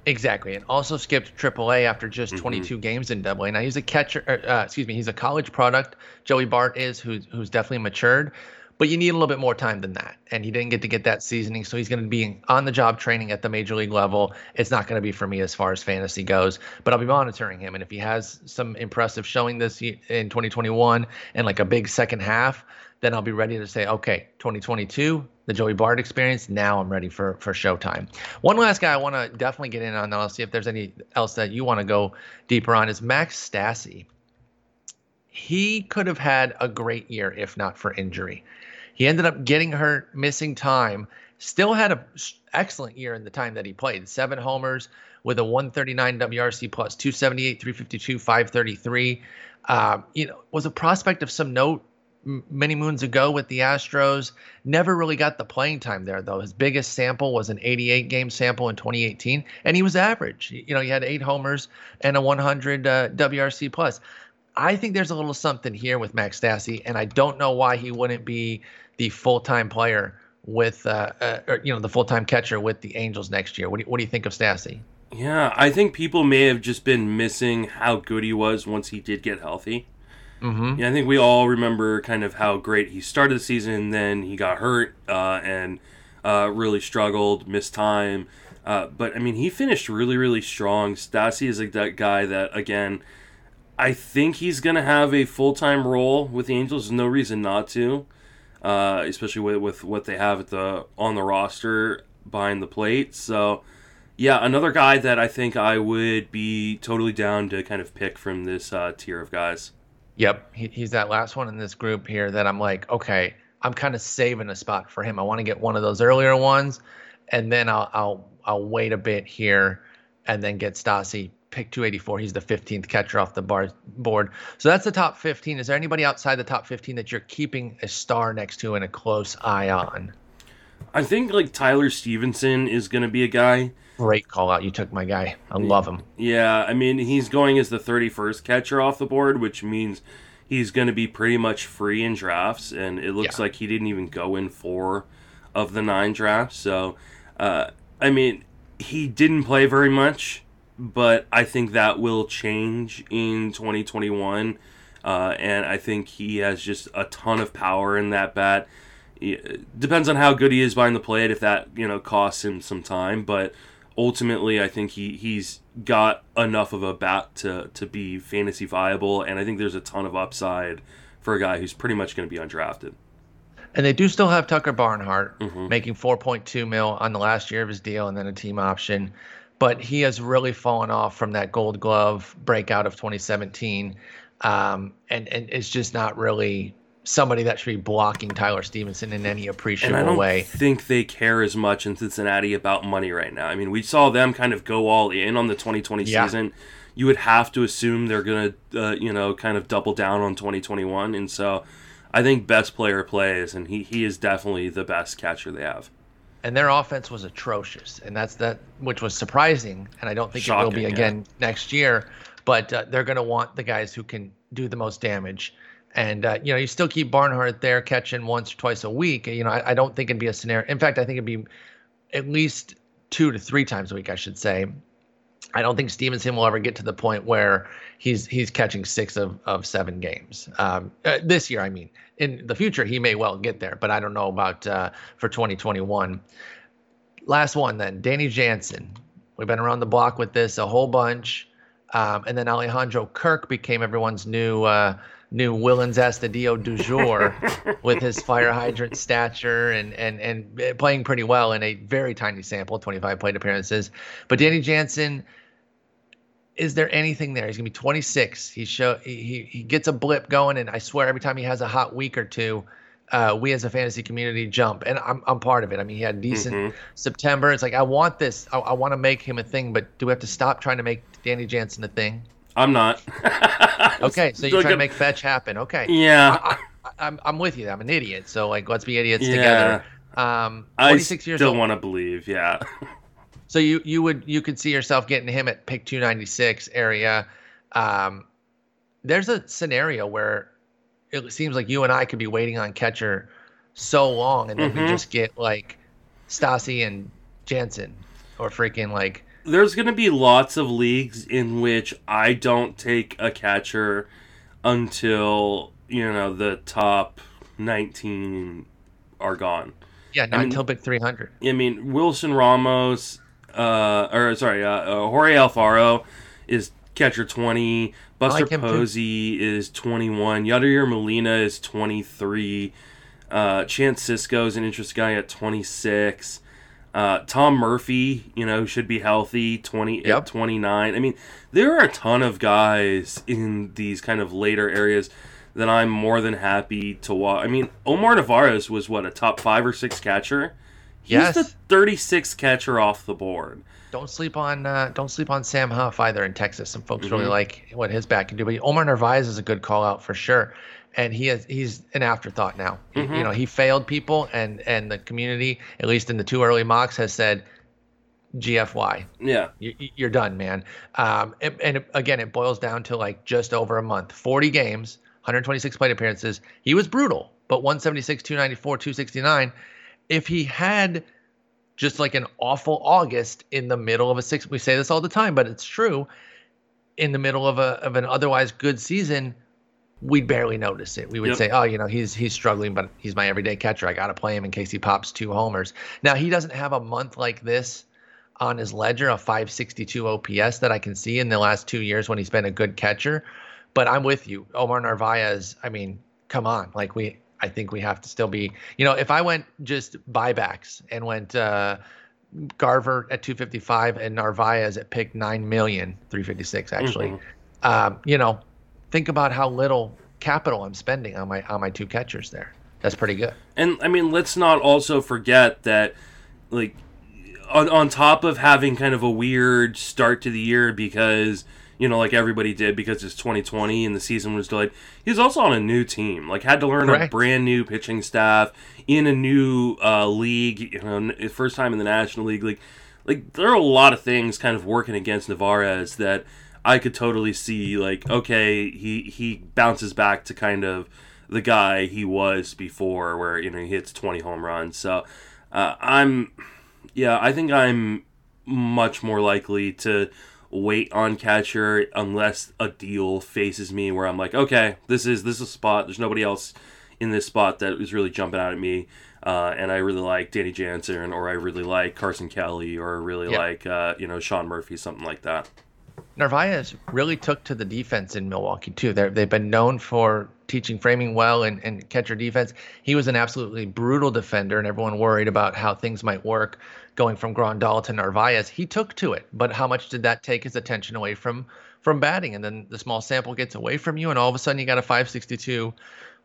Exactly, and also skipped AAA after just Mhm. 22 games in AA. Now he's a catcher. er, Uh, excuse me, he's a college product. Joey Bart is, who's who's definitely matured, but you need a little bit more time than that. And he didn't get to get that seasoning, so he's going to be on the job training at the major league level. It's not going to be for me as far as fantasy goes, but I'll be monitoring him. And if he has some impressive showing this ye- in 2021 and like a big second half, then I'll be ready to say, okay, 2022, the Joey Bart experience. Now I'm ready for for Showtime. One last guy I want to definitely get in on. I'll see if there's any else that you want to go deeper on. Is Max Stassi. He could have had a great year if not for injury. He ended up getting hurt, missing time. Still had an excellent year in the time that he played. Seven homers with a 139 WRC plus 278, 352, 533. Um, you know, was a prospect of some note many moons ago with the Astros. Never really got the playing time there, though. His biggest sample was an 88 game sample in 2018, and he was average. You know, he had eight homers and a 100 uh, WRC plus. I think there's a little something here with Max Stassi, and I don't know why he wouldn't be the full time player with, uh, uh, or, you know, the full time catcher with the Angels next year. What do you, what do you think of Stassi? Yeah, I think people may have just been missing how good he was once he did get healthy. Mm-hmm. Yeah, I think we all remember kind of how great he started the season, then he got hurt uh, and uh, really struggled, missed time. Uh, but I mean, he finished really, really strong. Stassi is like that guy that, again, I think he's gonna have a full time role with the Angels. There's no reason not to, uh, especially with, with what they have at the on the roster behind the plate. So, yeah, another guy that I think I would be totally down to kind of pick from this uh, tier of guys. Yep, he, he's that last one in this group here that I'm like, okay, I'm kind of saving a spot for him. I want to get one of those earlier ones, and then I'll I'll I'll wait a bit here, and then get Stassi pick 284. He's the 15th catcher off the bar, board. So that's the top 15. Is there anybody outside the top 15 that you're keeping a star next to and a close eye on? I think like Tyler Stephenson is going to be a guy. Great call out. You took my guy. I love him. Yeah, I mean, he's going as the 31st catcher off the board, which means he's going to be pretty much free in drafts. And it looks Yeah. like he didn't even go in four of the nine drafts. So, uh, I mean, he didn't play very much, but I think that will change in 2021. Uh, and I think he has just a ton of power in that bat. It depends on how good he is behind the plate, if that you know costs him some time. But ultimately, I think he he's got enough of a bat to to be fantasy viable, and I think there's a ton of upside for a guy who's pretty much going to be undrafted. And they do still have Tucker Barnhart Mhm. making 4.2 mil on the last year of his deal and then a team option. But he has really fallen off from that gold glove breakout of 2017. Um, and, and it's just not really somebody that should be blocking Tyler Stephenson in any appreciable And I don't way. think they care as much in Cincinnati about money right now. I mean, we saw them kind of go all in on the 2020 Yeah. season. You would have to assume they're going to, uh, you know, kind of double down on 2021. And so I think best player plays, and he, he is definitely the best catcher they have. And their offense was atrocious, and that's that, which was surprising. And I don't think it will be Shocking, yeah. again next year. But uh, they're going to want the guys who can do the most damage. And uh, you know, you still keep Barnhart there catching once or twice a week. You know, I, I don't think it'd be a scenario. In fact, I think it'd be at least two to three times a week, I should say. I don't think Stephenson will ever get to the point where he's he's catching six of, of seven games um, uh, this year. I mean, in the future he may well get there, but I don't know about uh, for 2021. Last one then, Danny Jansen. We've been around the block with this a whole bunch, um, and then Alejandro Kirk became everyone's new uh, new Willians Astudillo du jour with his fire hydrant stature and and and playing pretty well in a very tiny sample, 25 plate appearances. But Danny Jansen, is there anything there? He's gonna be 26. He show he he gets a blip going, and I swear every time he has a hot week or two, uh, we as a fantasy community jump, and I'm I'm part of it. I mean, he had decent Mhm. September. It's like I want this. I, I want to make him a thing, but do we have to stop trying to make Danny Jansen a thing? I'm not. Okay, so you're trying to make fetch happen. Okay. Yeah. I, I, I'm I'm with you. I'm an idiot. So like, let's be idiots Yeah. together. Um, I 46 years still want to believe, yeah. So you you would you could see yourself getting him at pick 296 area. Um, there's a scenario where it seems like you and I could be waiting on catcher so long, and then we Mhm. just get like Stassi and Jansen, or freaking like There's going to be lots of leagues in which I don't take a catcher until, you know, the top 19 are gone. yeah, not mean- until pick 300. I mean, Wilson Ramos, uh, or sorry, uh, uh, Jorge Alfaro is catcher 20. Buster like him too. Posey is 21. Yadier Molina is 23. Uh, Chance Sisco is an interesting guy at 26. Uh, Tom Murphy, you know, should be healthy, 20 Yep. at 29. I mean, there are a ton of guys in these kind of later areas that I'm more than happy to watch. I mean, Omar Narvaez was what a top five or six catcher. He's Yes. the 36th catcher off the board. Don't sleep on uh, don't sleep on Sam Huff either in Texas. Some folks really Mhm. like what his bat can do. But Omar Narvaez is a good call out for sure, and he is he's an afterthought now. He- Mhm. you know, he failed people, and and the community, at least in the two early mocks, has said, GFY, Yeah. you, you're done, man. Um, and, and again, it boils down to like just over a month, 40 games, 126 plate appearances. He was brutal, but 176, 294, 269. If he had just like an awful August in the middle of a six, we say this all the time, but it's true. In the middle of a of an otherwise good season, we'd barely notice it. We would Yep. say, "Oh, you know, he's he's struggling, but he's my everyday catcher. I got to play him in case he pops two homers." Now he doesn't have a month like this on his ledger, a 562 OPS that I can see in the last two years when he's been a good catcher. But I'm with you, Omar Narvaez. I mean, come on, like we. I think we have to still be, you know, if I went just buybacks and went uh, Garver at 255 and Narvaez at pick 9 million, 356 actually, Mhm. um, you know, think about how little capital I'm spending on my on my two catchers there. That's pretty good. And I mean, let's not also forget that, like, on on top of having kind of a weird start to the year because you know like everybody did because it's 2020 and the season was delayed. He's also on a new team, like had to learn Correct. a brand new pitching staff in a new uh, league. You know, first time in the National League. Like like there are a lot of things kind of working against Narvaez that I could totally see. Like okay, he he bounces back to kind of the guy he was before, where you know he hits 20 home runs. So uh, I'm yeah, I think I'm much more likely to wait on catcher unless a deal faces me where I'm like, okay, this is this is a spot. There's nobody else in this spot that is really jumping out at me. Uh, and I really like Danny Jansen, or I really like Carson Kelly, or I really Yeah. like uh, you know Sean Murphy, something like that. Narvaez really took to the defense in Milwaukee too. They're, they've been known for teaching framing well and, and catcher defense. He was an absolutely brutal defender, and everyone worried about how things might work going from Grandal to Narvaez. He took to it, but how much did that take his attention away from from batting? And then the small sample gets away from you, and all of a sudden you got a 562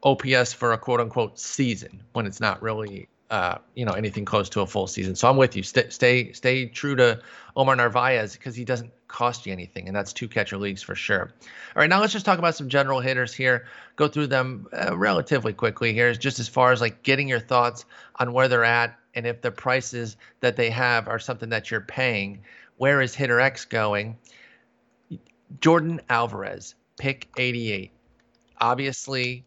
OPS for a quote unquote season when it's not really uh, you know anything close to a full season. So I'm with you. Stay stay stay true to Omar Narvaez because he doesn't cost you anything, and that's two catcher leagues for sure. All right, now let's just talk about some general hitters here. Go through them uh, relatively quickly here, just as far as like getting your thoughts on where they're at and if the prices that they have are something that you're paying. Where is hitter X going? Yordan Alvarez, pick 88. Obviously,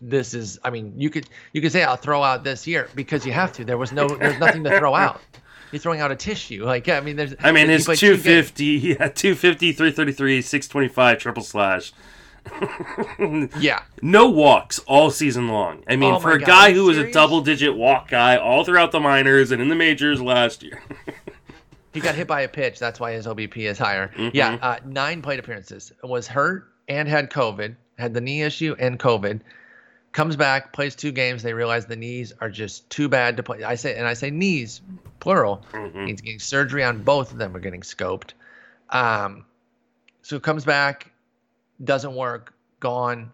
this is. I mean, you could you could say I'll throw out this year because you have to. There was no. There's nothing to throw out. You're throwing out a tissue. Like I mean, there's. I mean, he his played two games. 250, yeah, 250, 333, 625, triple slash. Yeah, No walks all season long. I mean, Oh for a God, guy are you who was a double digit walk guy all throughout the minors and in the majors last year. he got hit by a pitch. That's why his OBP is higher. Mhm. Yeah, uh, nine plate appearances. Was hurt and had COVID. Had the knee issue and COVID. Comes back, plays two games. They realize the knees are just too bad to play. I say, and I say knees, plural. Mhm. He's getting surgery on both of them. Are getting scoped. Um, so comes back, doesn't work, gone.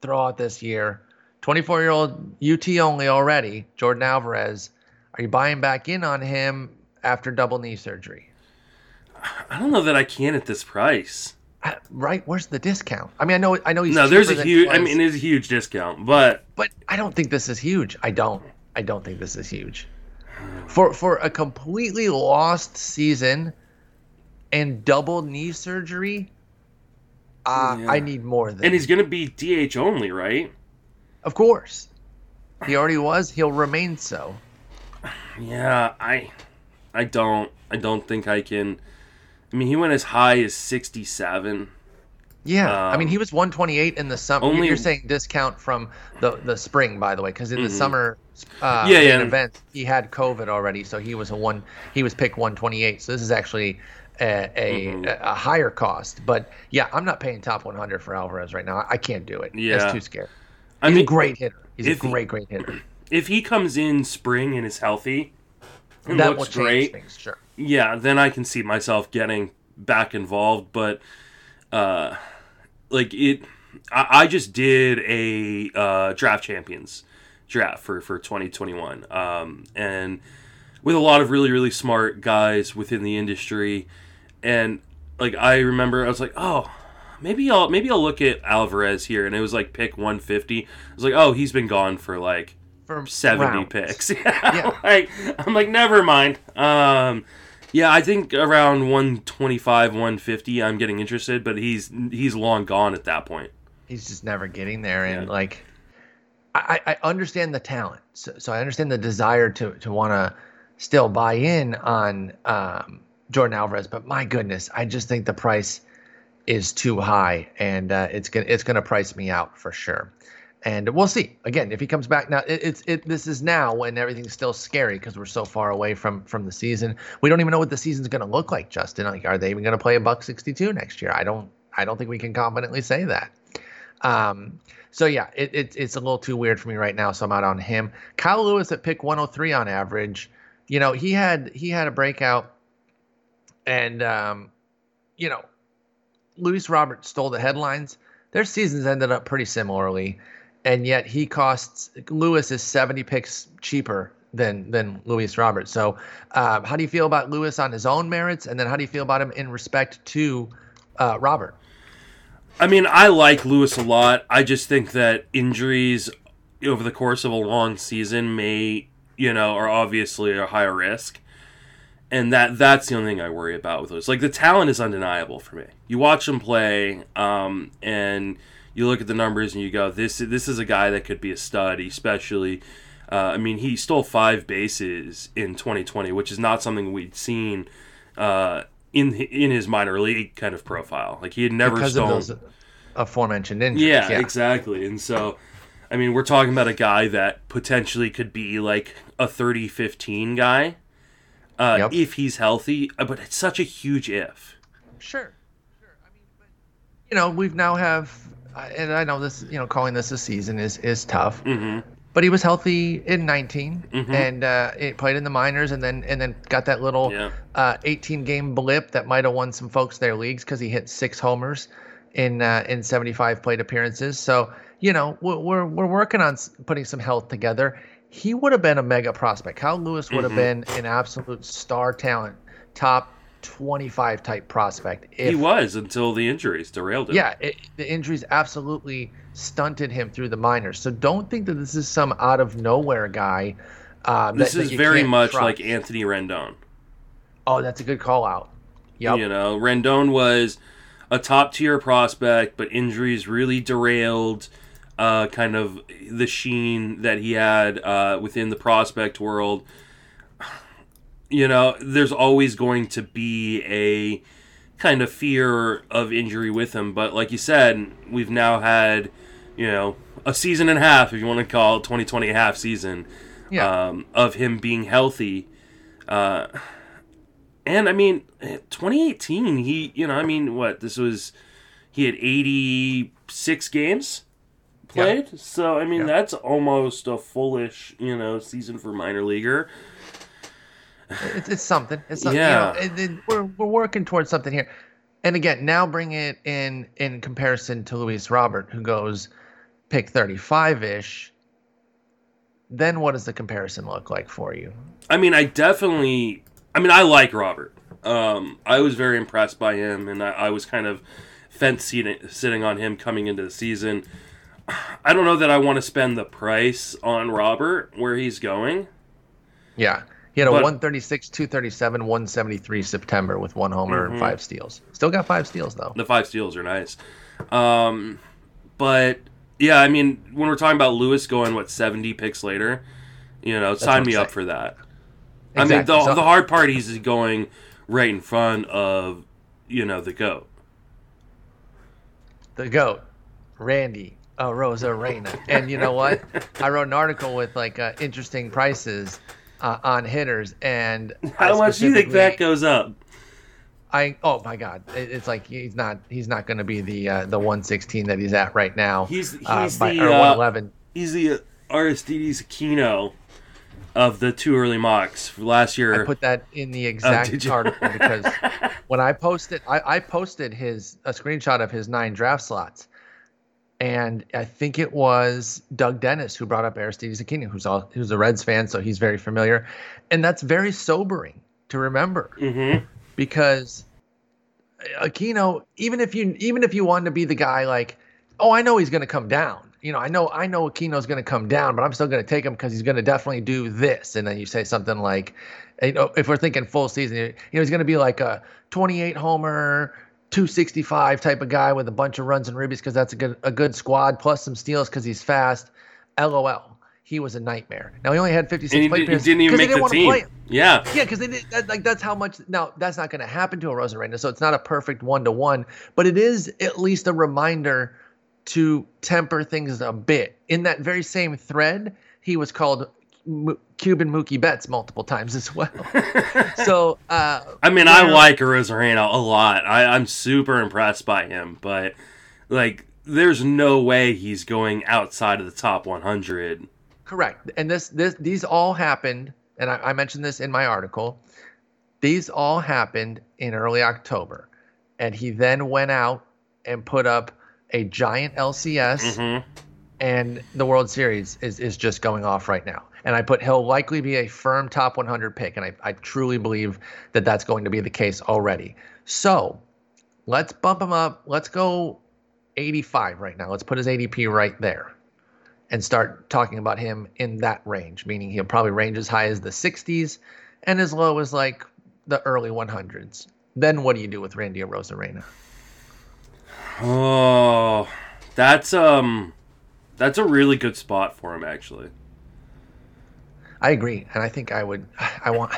Throw out this year. 24 year old UT only already. Yordan Alvarez. Are you buying back in on him after double knee surgery? I don't know that I can at this price. Right? Where's the discount? I mean, I know, I know he's no, there's a huge. I mean, there's a huge discount, but but I don't think this is huge. I don't. I don't think this is huge. For for a completely lost season and double knee surgery, uh, Yeah. I need more than. and he's gonna be DH only, right? of course, he already was. He'll remain so. Yeah, I, I don't, I don't think I can. I mean, he went as high as sixty-seven. Yeah, I mean, Um, he was 128 in the summer. only- You're saying discount from the the spring, by the way, because in the Mhm. summer uh, Yeah, yeah. event he had COVID already, so he was a one. He was picked 128. So this is actually a a, Mhm. a higher cost. But yeah, I'm not paying top 100 for Alvarez right now. I can't do it. Yeah. it's too scary. I He's mean, a great hitter. He's a if he- great, great hitter. if he comes in spring and is healthy and that looks great, things. Sure. yeah, then I can see myself getting back involved. But uh, like it, I, I just did a uh, draft champions draft for for 2021, um, and with a lot of really really smart guys within the industry, and like I remember I was like, oh. Maybe I'll maybe I'll look at Alvarez here, and it was like pick 150. I was like, oh, he's been gone for like For 70 rounds. picks. Yeah. like I'm like never mind. Um yeah, I think around 125, 150 I'm getting interested, but he's he's long gone at that point. he's just never getting there and Yeah. like I, I understand the talent so, so i understand the desire to to want to still buy in on um, yordan alvarez but my goodness i just think the price is too high and uh, it's gonna it's gonna price me out for sure. And we'll see. Again if he comes back now it, it's it this is now when everything's still scary because we're so far away from from the season. We don't even know what the season's to look like justin. Like are they even to play a buck 62 next year? I don't i don't think we can confidently say that. Um, so yeah, it, it, it's a little too weird for me right now, so I'm out on him. Kyle Lewis at pick 103 on average. You know, he had he had a breakout, and um, you know, Luis Robert stole the headlines. Their seasons ended up pretty similarly, and yet he costs Lewis is 70 picks cheaper than than Luis Robert. So, um, how do you feel about Lewis on his own merits, and then how do you feel about him in respect to uh, Robert? I mean, I like Lewis a lot. I just think that injuries over the course of a long season may, you know, are obviously a higher risk. And that that's the only thing I worry about with Lewis. Like the talent is undeniable for me. You watch him play, um, and you look at the numbers and you go, this this is a guy that could be a stud, especially. Uh, I mean, he stole five bases in 2020, which is not something we'd seen uh, in in his minor league kind of profile. Like he had never because stolen. of those aforementioned injuries. Yeah, Yeah, exactly. And so, I mean, we're talking about a guy that potentially could be like a 30 15 guy uh, Yep. if he's healthy, uh, but it's such a huge if. Sure. Sure. I mean, but, you know, we've now have, uh, and I know this, you know, calling this a season is is tough. hmm But he was healthy in 19, Mhm. and uh, it played in the minors, and then and then got that little Yeah. uh, 18 game blip that might have won some folks their leagues because he hit six homers in uh, in 75 plate appearances. So you know we're we're, we're working on putting some health together. He would have been a mega prospect. Kyle Lewis would have Mhm. been an absolute star talent, top 25 type prospect. If, he was until the injuries derailed him. yeah, it, the injuries absolutely stunted him through the minors. So don't think that this is some out of nowhere guy. Um, This that- that is you very much trust. like Anthony Rendon. Oh, that's a good call out. Yep. You know, Rendon was a top tier prospect, but injuries really derailed uh, kind of the sheen that he had uh, within the prospect world. You know, there's always going to be a kind of fear of injury with him, but like you said, we've now had, you know, a season and a half, if you want to call it 2020 a half season, Yeah. um, of him being healthy. Uh, and I mean, 2018, he, you know, I mean, what, this was, he had 86 games played. So, I mean, Yeah. that's almost a fullish, you know, season for minor leaguer. It's, it's something. It's something. Yeah. You know, and then we're we're working towards something here. And again, now bring it in in comparison to Luis Robert, who goes pick 35 ish. Then what does the comparison look like for you? I mean, I definitely. I mean, I like Robert. Um, I was very impressed by him, and I, I was kind of fence seating, sitting on him coming into the season. I don't know that I want to spend the price on Robert where he's going. Yeah. He had a But- 136, 237, 173 September with one homer Mhm. and five steals. Still got five steals though. The five steals are nice. Um, but yeah, I mean, when we're talking about Lewis going what seventy picks later, you know, sign me up for that. I mean, the, So- the hard part is going right in front of you know the goat. the goat, Randy uh, Arozarena. And you know what? I wrote an article with like uh, interesting prices uh, on hitters, and I How much do you think that goes up? I oh my god, it, it's like he's not he's not going to be the uh, the 116 that he's at right now. He's he's uh, by, the uh, 111. he's the Aristides Aquino of the two early mocks last year. I put that in the Oh, exact you? article because when I posted, I, I posted his a screenshot of his nine draft slots, and I think it was Doug Dennis who brought up Aristides Aquino, who's all who's a Reds fan, so he's very familiar, and that's very sobering to remember mm-hmm. because Aquino, even if you even if you wanted to be the guy like, oh, I know he's going to come down. You know, I know I know Aquino's going to come down, but I'm still going to take him because he's going to definitely do this. And then you say something like, you know, if we're thinking full season, you know, he's going to be like a 28 homer, 265 type of guy with a bunch of runs and ribbies because that's a good a good squad plus some steals because he's fast. LOL. He was a nightmare. Now he only had 56 And he, plate did, he appearances didn't even make the wanna team. Yeah, Yeah, because they did that, like that's how much. Now that's not going to happen to a Arozarena, so it's not a perfect one to one, but it is at least a reminder to temper things a bit. In that very same thread, he was called Cuban Mookie Betts multiple times as well. so uh, I mean, I where- like Arozarena a lot. I, I'm super impressed by him, but like, there's no way he's going outside of the top 100. Correct. And this this these all happened, and I, I mentioned this in my article. These all happened in early October, and he then went out and put up a giant LCS. hmm and the World Series is is just going off right now. And I put he'll likely be a firm top 100 pick, and I, I truly believe that that's going to be the case already. So let's bump him up. Let's go 85 right now. Let's put his ADP right there and start talking about him in that range, meaning he'll probably range as high as the 60s and as low as like the early 100s. Then what do you do with Randy Arozarena? Oh, that's um, that's a really good spot for him actually. I agree, and I think I would. I want.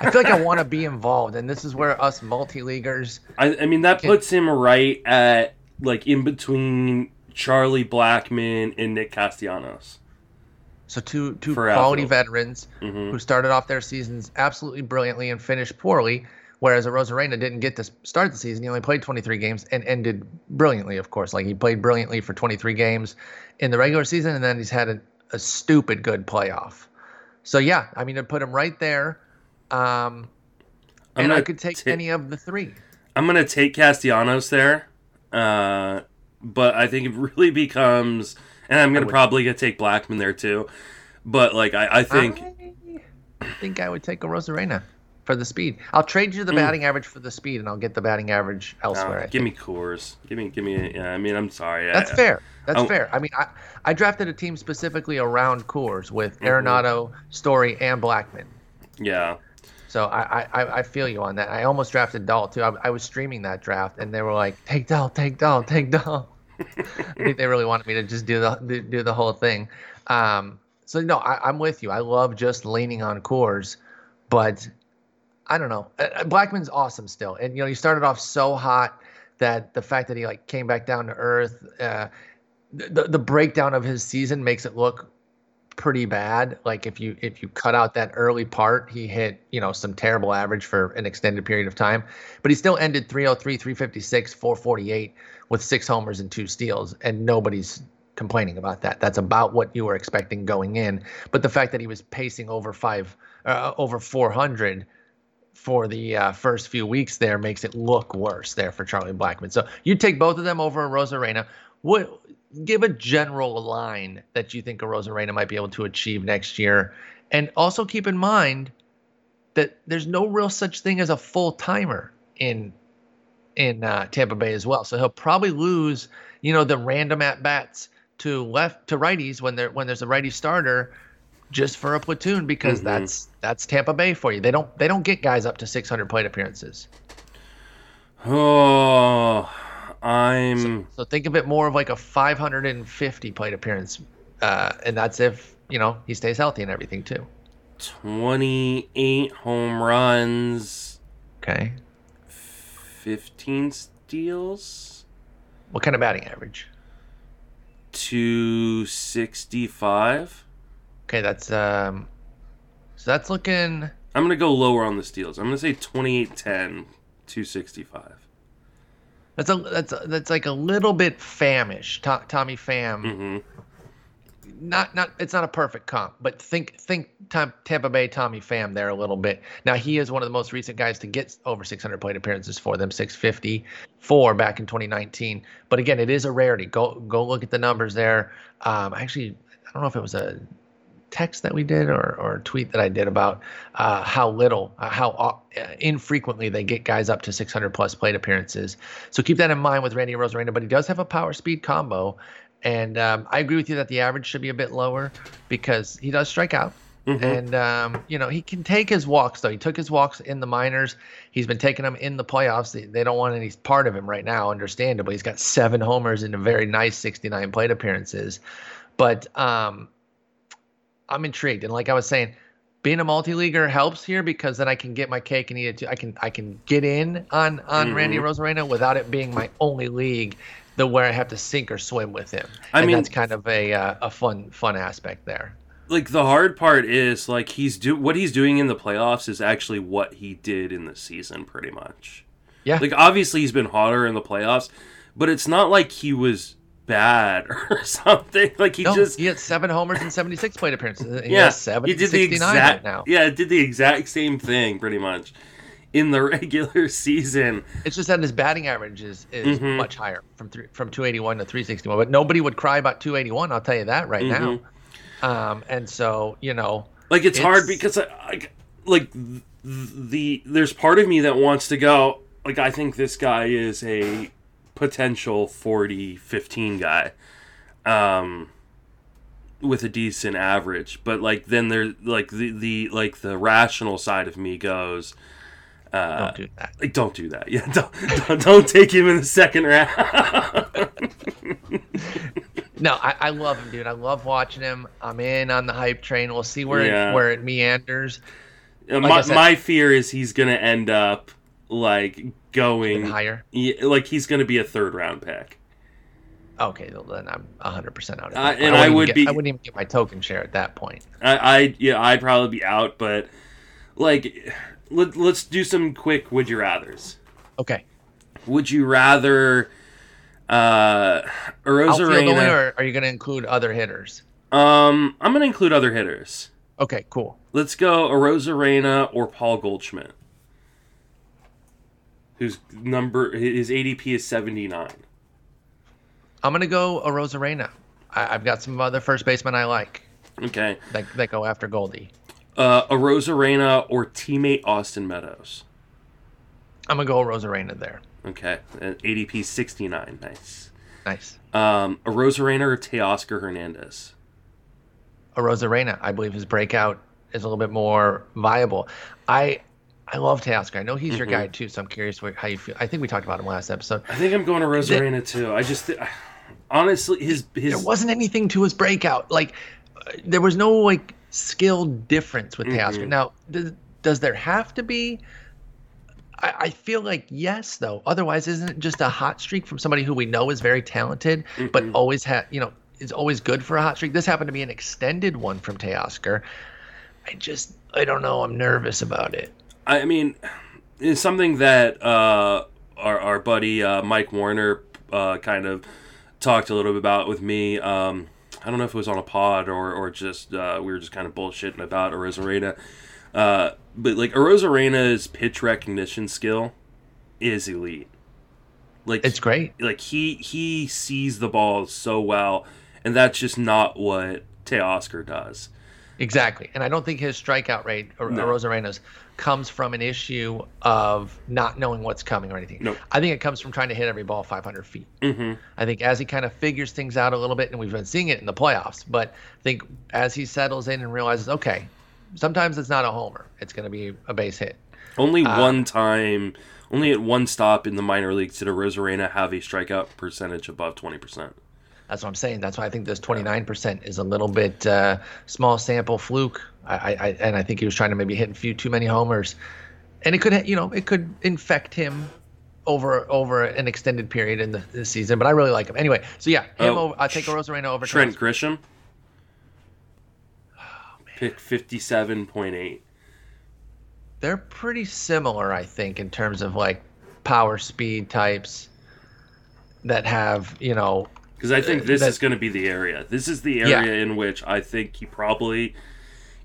I feel like I want to be involved, and this is where us multi leaguers. I, I mean, that puts him right at like in between Charlie Blackmon and Nick Castellanos. So two two quality veterans mm-hmm. who started off their seasons absolutely brilliantly and finished poorly, whereas Arozarena didn't get to start the season. He only played 23 games and ended brilliantly, of course. Like he played brilliantly for 23 games in the regular season, and then he's had a, a stupid good playoff. So yeah, I mean, I'd put him right there. Um, and I could take any of the three. I'm gonna take Castellanos there, uh, but I think it really becomes, and I'm gonna probably get take Blackmon there too. But like, I, I think, I think I would take a Arozarena for the speed. I'll trade you the mm. batting average for the speed, and I'll get the batting average elsewhere. give me Coors. Give me, give me. Yeah, I mean, I'm sorry. That's I, fair. That's oh. fair. I mean, I, I drafted a team specifically around Coors with mm-hmm. Arenado, Story, and Blackmon. Yeah. So I, I, I feel you on that. I almost drafted Dahl too. I, I was streaming that draft, and they were like, "Take Dahl, take Dahl, take Dahl." I think they really wanted me to just do the do the whole thing. Um, so no, I, I'm with you. I love just leaning on Coors, but I don't know. Uh, uh, awesome still, and you know he started off so hot that the fact that he like came back down to earth, uh, the the breakdown of his season makes it look pretty bad. Like if you if you cut out that early part, he hit you know some terrible average for an extended period of time, but he still ended 303, 356, 448 with six homers and two steals, and nobody's complaining about that. That's about what you were expecting going in. But the fact that he was pacing over five, uh, over 400 for the uh, first few weeks there makes it look worse there for Charlie Blackmon. So you take both of them over Arozarena. What give a general line that you think a Arozarena might be able to achieve next year, and also keep in mind that there's no real such thing as a full timer in in uh, Tampa Bay as well. So he'll probably lose, you know, the random at bats to left to righties when there when there's a righty starter just for a platoon because mm-hmm. that's that's Tampa Bay for you. They don't they don't get guys up to 600 plate appearances. Oh, I'm. So, so think of it more of like a 550 plate appearance, uh, and that's if you know he stays healthy and everything too. 28 home runs. Okay. 15 steals. What kind of batting average? 265. Okay, that's um so that's looking I'm going to go lower on the steals. I'm going to say 2810 265. That's a that's a, that's like a little bit famish. To, Tommy Pham. Mm-hmm. Not not it's not a perfect comp, but think think Tampa Bay Tommy Pham there a little bit. Now he is one of the most recent guys to get over 600 plate appearances for them, 654 back in 2019. But again, it is a rarity. Go go look at the numbers there. Um, actually, I don't know if it was a text that we did or, or tweet that I did about uh, how little, uh, how uh, infrequently they get guys up to 600 plus plate appearances. So keep that in mind with Randy Arozarena, but he does have a power speed combo. And um, I agree with you that the average should be a bit lower because he does strike out. Mm-hmm. And um, you know he can take his walks though. He took his walks in the minors. He's been taking them in the playoffs. They, they don't want any part of him right now, understandably. He's got seven homers and a very nice 69 plate appearances. But um, I'm intrigued. And like I was saying, being a multi-leaguer helps here because then I can get my cake and eat it too. I can I can get in on on mm-hmm. Randy Arozarena without it being my only league, the where I have to sink or swim with him. I and mean, that's kind of a uh, a fun fun aspect there. Like the hard part is like he's do what he's doing in the playoffs is actually what he did in the season, pretty much. Yeah. Like obviously he's been hotter in the playoffs, but it's not like he was bad or something. Like he no, just he had seven homers and seventy six plate appearances. He yeah, seven. He did the exact right now. Yeah, did the exact same thing pretty much in the regular season. It's just that his batting average is, is Mhm. much higher from three, from 281 to 361. But nobody would cry about 281. I'll tell you that right Mhm. now. Um, and so you know, Like it's, hard because I, I like th- the there's part of me that wants to go like I think this guy is a potential 40 15 guy um with a decent average but like then there like the the like the rational side of me goes uh don't do that. like don't do that yeah don't don't, don't take him in the second round No, I, I love him, dude. I love watching him. I'm in on the hype train. We'll see where Yeah. it, where it meanders. Uh, Like my, said- my fear is he's gonna end up like Even going higher. Yeah, like he's going to be a third round pick. Okay, well, then I'm 100 percent out of it. Uh, and wouldn't I would get- be- I wouldn't even get my token share at that point. I, I yeah, I'd probably be out, but like, let, let's do some quick would you rather's. Okay, Would you rather uh Arozarena? or are you going to include other hitters? Um, I'm going to include other hitters. Okay, cool. Let's go Arozarena or Paul Goldschmidt, whose number his ADP is 79. I'm going to go a Arozarena. I, I've got some other first basemen I like Okay, that, that go after Goldie. uh, Arozarena or teammate Austin Meadows. I'm going to go Arozarena there. Okay, and ADP 69. Nice. Nice. Um, a Arozarena or Teoscar Hernandez. A Arozarena, I believe his breakout is a little bit more viable. I I love Teoscar. I know he's your Mhm. guy too, so I'm curious what, how you feel. I think we talked about him last episode. I think I'm going to Arozarena too. I just honestly his his there wasn't anything to his breakout. Like uh, there was no like skill difference with Teoscar. Mhm. Now, does, does there have to be? I, I feel like yes, though. Otherwise, isn't it just a hot streak from somebody who we know is very talented, but Mhm. always had you know is always good for a hot streak? This happened to be an extended one from Teoscar. I just I don't know. I'm nervous about it. I mean, it's something that uh, our our buddy uh, Mike Warner uh, kind of talked a little bit about with me. Um, I don't know if it was on a pod or or just uh, we were just kind of bullshitting about Arozarena. Uh, but like Arozarena's pitch recognition skill is elite. Like It's great. like he he sees the ball so well, and that's just not what Teoscar does. Exactly. And I don't think his strikeout rate or No. Arozarena's comes from an issue of not knowing what's coming or anything. Nope. I think it comes from trying to hit every ball 500 feet. hmm I think as he kind of figures things out a little bit, and we've been seeing it in the playoffs, but I think as he settles in and realizes, okay, sometimes it's not a homer, it's going to be a base hit. Only Uh, one time, only at one stop in the minor leagues did a Arozarena have a strikeout percentage above twenty percent. That's what I'm saying. That's why I think this 29% is a little bit uh, small sample fluke. I, I, I and I think he was trying to maybe hit a few too many homers, and it could, you know, it could infect him over over an extended period in the, the season. But I really like him anyway. So yeah, him. Oh, over, I take a Arozarena over Trent. Grisham, Oh, pick fifty-seven point eight. They're pretty similar, I think, in terms of like power speed types that have you know Because I think Uh, this that- is going to be the area. This is the Yeah. area in which I think he probably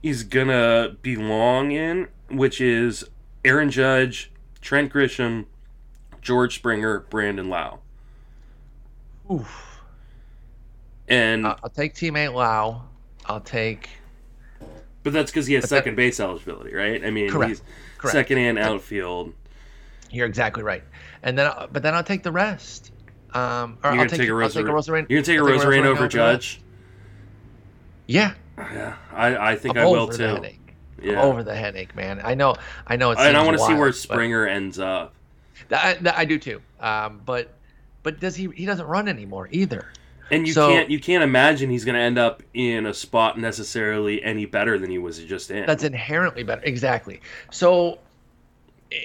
is gonna belong in, which is Aaron Judge, Trent Grisham, George Springer, Brandon Lowe, oof. and I'll I'll take teammate Lowe. I'll take but that's because he has but that- second base eligibility, right? I mean, Correct. he's Correct. second and outfield. You're exactly right. And then, uh, but then I'll take the rest. Um, or You're I'll gonna take, take a I'll take a Arozarena. Arozarena. You're gonna take a I'll take a Arozarena Arozarena over over Judge. Yeah, Yeah, I, I think I'm I will too. Yeah, over the headache, man. I know, I know. It and I want to see where Springer ends up. That- I do too. Um, but but does he? He doesn't run anymore either. And you So- can't you can't imagine he's going to end up in a spot necessarily any better than he was just in. That's inherently better. Exactly. So,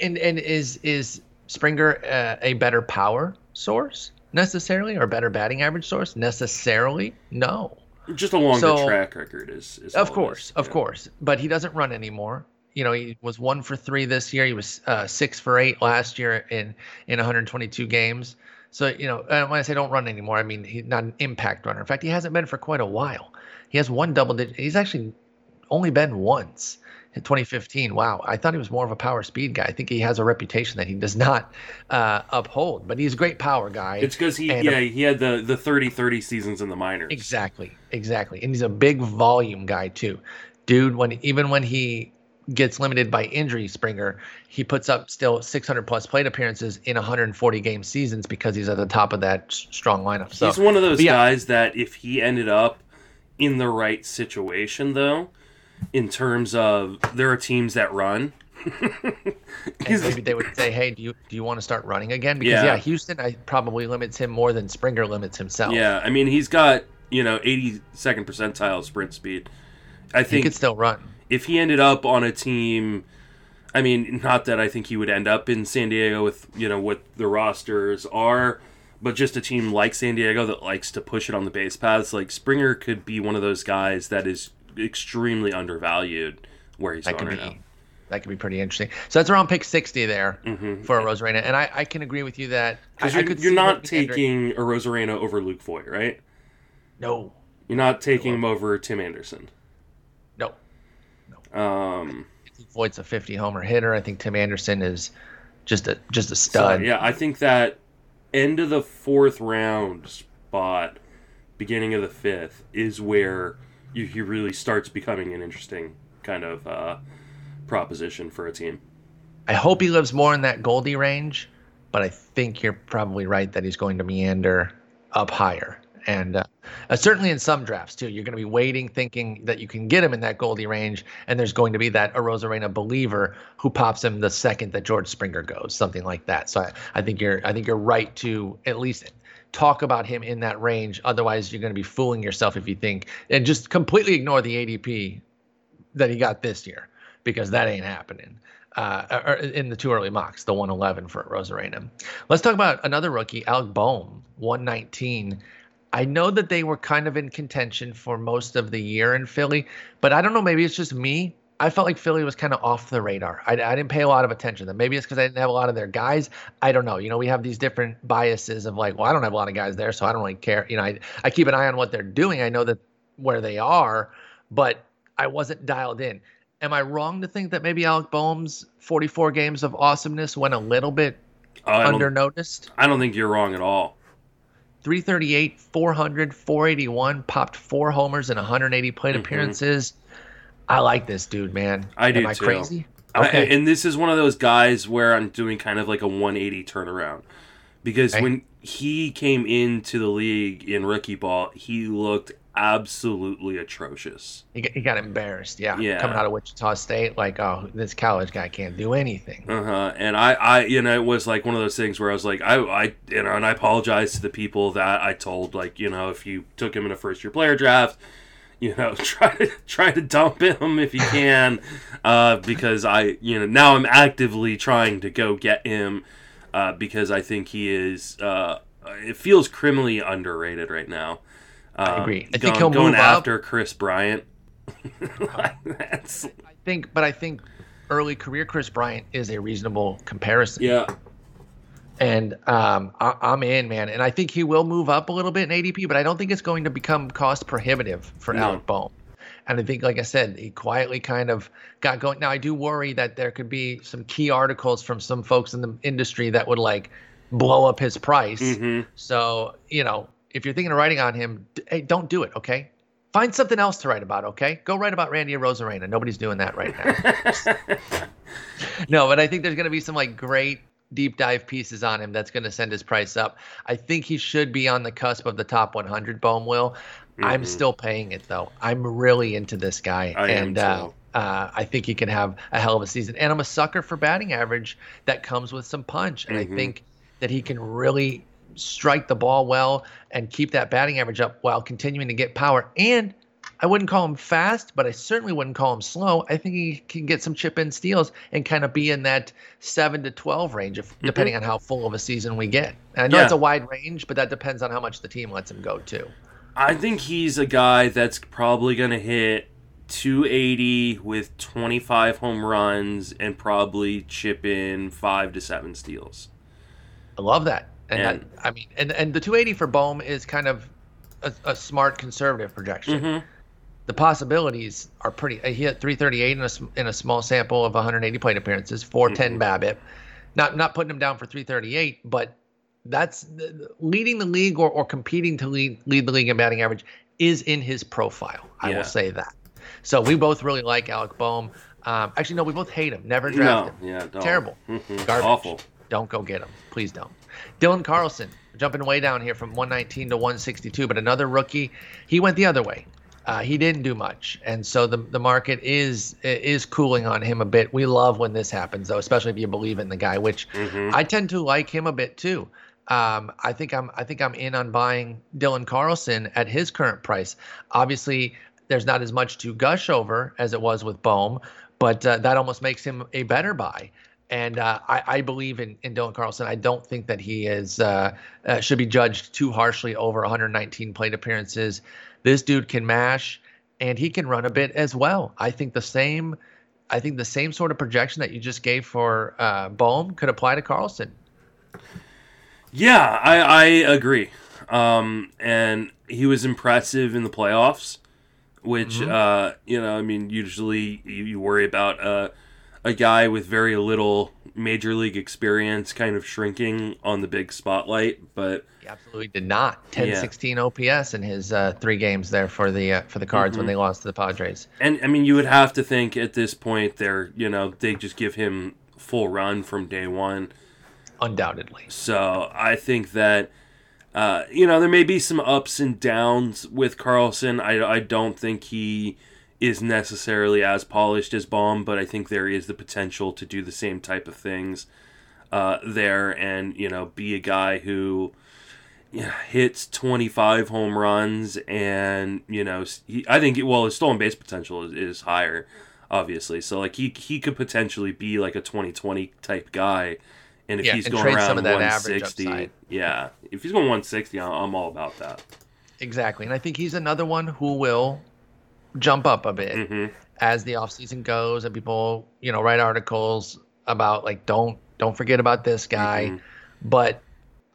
and and is is Springer uh, a better power source necessarily, or a better batting average source necessarily? No. Just a longer So- track record is. is Of course, is. of course. But he doesn't run anymore. You know, he was one for three this year. He was uh, six for eight last year in in 122 games. So you know, when I say don't run anymore, I mean he's not an impact runner. In fact, he hasn't been for quite a while. He has one double digit. He's actually only been once 2015. Wow, I thought he was more of a power speed guy. I think he has a reputation that he does not uh, uphold, but he's a great power guy. It's because he, yeah, he had the the 30-30 seasons in the minors. Exactly, exactly, and he's a big volume guy too, dude. When even when he gets limited by injury, Springer, he puts up still 600 plus plate appearances in 140 game seasons because he's at the top of that strong lineup. So he's one of those yeah. guys that if he ended up in the right situation, though in terms of there are teams that run. maybe they would say, "Hey, do you do you want to start running again?" Because yeah, yeah Houston I probably limits him more than Springer limits himself. Yeah, I mean he's got you know 82nd percentile sprint speed. I think he could still run if he ended up on a team. I mean, not that I think he would end up in San Diego with you know what the rosters are, but just a team like San Diego that likes to push it on the base paths. Like Springer could be one of those guys that is extremely undervalued where he's that going right be, now. That could be pretty interesting. So that's around pick 60 there mm-hmm. for Arozarena. And I, I can agree with you that. Because you're, you're not taking Arozarena over Luke Voit, right? No. You're not taking him over Tim Anderson. No. No. Um, a 50 homer hitter. I think Tim Anderson is just a just a stud. So, yeah, I think that end of the fourth round spot, beginning of the fifth, is where you, he really starts becoming an interesting kind of uh, proposition for a team. I hope he lives more in that Goldie range, but I think you're probably right that he's going to meander up higher. And uh, uh, certainly in some drafts too, you're going to be waiting, thinking that you can get him in that Goldie range, and there's going to be that Arozarena believer who pops him the second that George Springer goes, something like that. So I, I think you're, I think you're right to at least talk about him in that range. Otherwise, you're going to be fooling yourself if you think and just completely ignore the ADP that he got this year because that ain't happening. Uh, in the two early mocks, the 111 for Arozarena. Let's talk about another rookie, Alec Bohm, 119. I know that they were kind of in contention for most of the year in Philly, but I don't know. Maybe it's just me. I felt like Philly was kind of off the radar. I, I didn't pay a lot of attention to them. Maybe it's because I didn't have a lot of their guys. I don't know. You know, we have these different biases of like, well, I don't have a lot of guys there, so I don't really care. You know, I, I keep an eye on what they're doing. I know that where they are, but I wasn't dialed in. Am I wrong to think that maybe Alec Bohm's 44 games of awesomeness went a little bit uh, under noticed? I don't think you're wrong at all. 338, 400, 481, popped four homers in 180 plate mm-hmm. appearances I like this dude, man. I do Am I too. crazy? Okay. I, and this is one of those guys where I'm doing kind of like a 180 turnaround because when he came into the league in rookie ball, he looked absolutely atrocious. He got, he got embarrassed, yeah. yeah. Coming out of Wichita State, like, oh, this college guy can't do anything. Uh huh. And I, I, you know, it was like one of those things where I was like, I, I, you know, and I apologize to the people that I told, like, you know, if you took him in a first year player draft you know try to try to dump him if you can uh, because i you know now i'm actively trying to go get him uh, because i think he is uh, it feels criminally underrated right now. I agree. I think going, he'll going move after up. kris bryant. Like that's... i think but i think early career Kris bryant is a reasonable comparison. Yeah and um, I, am in, man. And I think he will move up a little bit in ADP, but I don't think it's going to become cost prohibitive for no. Alec Bohm. And I think, like I said, he quietly kind of got going. Now, I do worry that there could be some key articles from some folks in the industry that would like blow up his price. Mm-hmm. So, you know, if you're thinking of writing on him, hey, don't do it, okay? Find something else to write about, okay? Go write about Randy Arozarena. Nobody's doing that right now. no, but I think there's going to be some like great deep dive pieces on him that's going to send his price up. I think he should be on the cusp of the top 100. Bohm will. Mm-hmm. I'm still paying it though. I'm really into this guy, I and uh, uh, I think he can have a hell of a season. And I'm a sucker for batting average that comes with some punch, and mm-hmm. I think that he can really strike the ball well and keep that batting average up while continuing to get power and I wouldn't call him fast, but I certainly wouldn't call him slow. I think he can get some chip in steals and kind of be in that seven to twelve range, if, mm-hmm. depending on how full of a season we get. And I know yeah. it's a wide range, but that depends on how much the team lets him go too. I think he's a guy that's probably going to hit 280 with 25 home runs and probably chip in five to seven steals. I love that. And, and that, I mean, and and the 280 for Bohm is kind of a, a smart conservative projection. Mm-hmm the possibilities are pretty. He hit 338 in a in a small sample of 180 plate appearances, 410 mm-hmm. BABIP. Not not putting him down for 338, but that's leading the league or, or competing to lead lead the league in batting average is in his profile. I yeah. will say that. So we both really like Alec Bohm. Um, actually, no, we both hate him. Never draft no, him. Yeah, don't. terrible, mm-hmm. garbage. Awful. Don't go get him, please don't. Dylan Carlson jumping way down here from 119 to 162, but another rookie. He went the other way. Uh, he didn't do much, and so the the market is is cooling on him a bit. We love when this happens, though, especially if you believe in the guy, which mm-hmm. I tend to like him a bit too. Um, I think I'm I think I'm in on buying Dylan Carlson at his current price. Obviously, there's not as much to gush over as it was with Bohm, but uh, that almost makes him a better buy. And uh, I, I, believe in, in Dylan Carlson. I don't think that he is uh, uh should be judged too harshly over 119 plate appearances. This dude can mash, and he can run a bit as well. I think the same. I think the same sort of projection that you just gave for uh, Bohm could apply to Carlson. Yeah, I, I agree. Um, and he was impressive in the playoffs, which, mm-hmm. uh, you know, I mean, usually you, you worry about uh, a guy with very little major league experience kind of shrinking on the big spotlight, but he absolutely did not. 10 yeah. 16 OPS in his uh, three games there for the uh, for the Cards mm-hmm. when they lost to the Padres. And I mean, you would have to think at this point they're, you know, they just give him full run from day one undoubtedly. So I think that uh, you know there may be some ups and downs with Carlson. I I don't think he is necessarily as polished as Bohm, but I think there is the potential to do the same type of things uh, there, and you know be a guy who. hits 25 home runs and you know he, i think well his stolen base potential is, is higher obviously so like he he could potentially be like a 2020 type guy and if yeah, he's and going around 160, yeah, if he's going 160, I'm all about that. Exactly. And I think he's another one who will jump up a bit mm-hmm. as the offseason goes and people, you know, write articles about like don't don't forget about this guy. Mm-hmm. But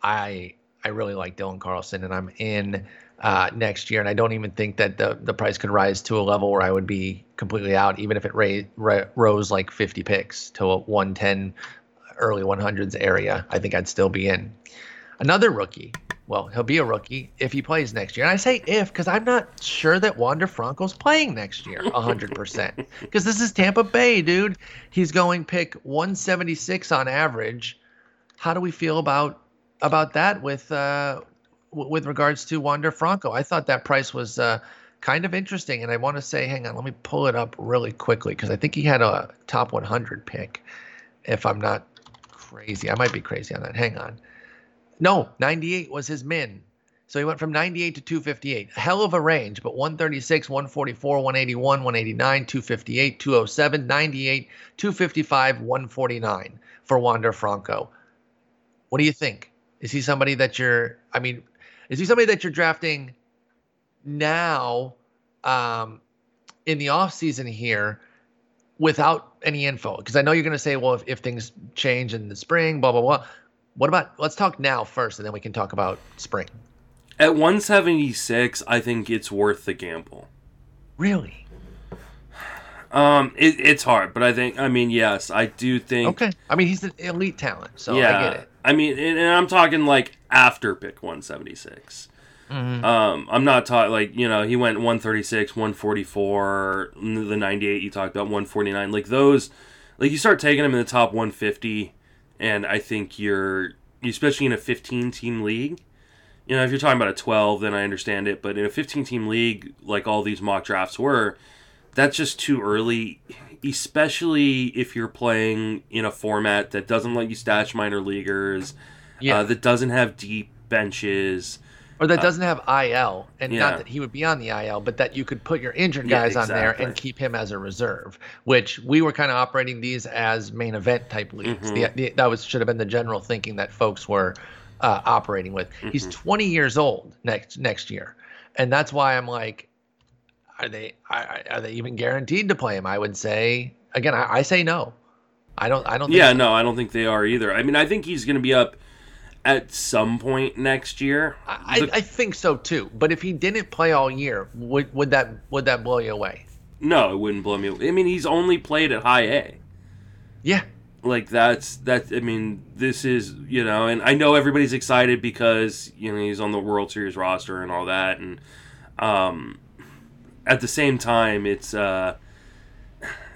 I I really like Dylan Carlson and I'm in uh, next year and I don't even think that the the price could rise to a level where I would be completely out even if it ra- ra- rose like 50 picks to a 110 early 100s area, I think I'd still be in. Another rookie, well, he'll be a rookie if he plays next year. And I say if because I'm not sure that Wander Franco's playing next year 100%. Because this is Tampa Bay, dude. He's going pick 176 on average. How do we feel about about that with uh, w- with regards to Wander Franco? I thought that price was uh, kind of interesting, and I want to say, hang on, let me pull it up really quickly because I think he had a top 100 pick, if I'm not crazy. I might be crazy on that. Hang on. No, 98 was his min. So he went from 98 to 258. Hell of a range, but 136, 144, 181, 189, 258, 207, 98, 255, 149 for Wander Franco. What do you think? Is he somebody that you're, I mean, is he somebody that you're drafting now um, in the offseason here without any info? Because I know you're going to say, well, if, if things change in the spring, blah, blah, blah. What about, let's talk now first, and then we can talk about spring. At 176, I think it's worth the gamble. Really? Um, it, it's hard, but I think, I mean, yes, I do think. Okay. I mean, he's an elite talent, so yeah, I get it. I mean, and, and I'm talking like after pick 176. Mm-hmm. Um, I'm not talking like you know he went 136, 144, the 98 you talked about 149. Like those, like you start taking them in the top 150, and I think you're especially in a 15 team league. You know, if you're talking about a 12, then I understand it. But in a 15 team league, like all these mock drafts were, that's just too early. Especially if you're playing in a format that doesn't let you stash minor leaguers, yeah. Uh, that doesn't have deep benches or that uh, doesn't have IL, and yeah. not that he would be on the IL, but that you could put your injured guys yeah, exactly. on there and keep him as a reserve. Which we were kind of operating these as main event type leagues. Mm-hmm. The, the, that was should have been the general thinking that folks were uh, operating with. Mm-hmm. He's 20 years old next next year, and that's why I'm like, are they are, are they even guaranteed to play him? I would say again, I, I say no. I don't. I don't. Yeah, no, I don't think they are either. I mean, I think he's going to be up at some point next year. I, The- I think so too. But if he didn't play all year, would would that would that blow you away? no, it wouldn't blow me. away. I mean, he's only played at high A. Yeah. Like that's that. I mean, this is you know, and I know everybody's excited because you know he's on the World Series roster and all that, and um, at the same time, it's uh,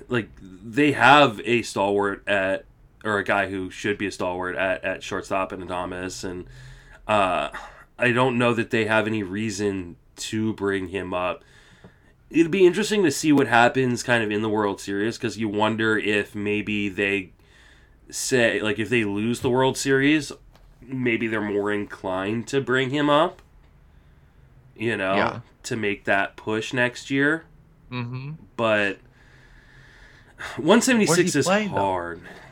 like they have a stalwart at or a guy who should be a stalwart at, at shortstop and Adames, and uh, I don't know that they have any reason to bring him up. It'd be interesting to see what happens kind of in the World Series because you wonder if maybe they say like if they lose the World Series, maybe they're more inclined to bring him up. You know, Yeah. to make that push next year. Mm-hmm. But 176 Where's he is playing, though?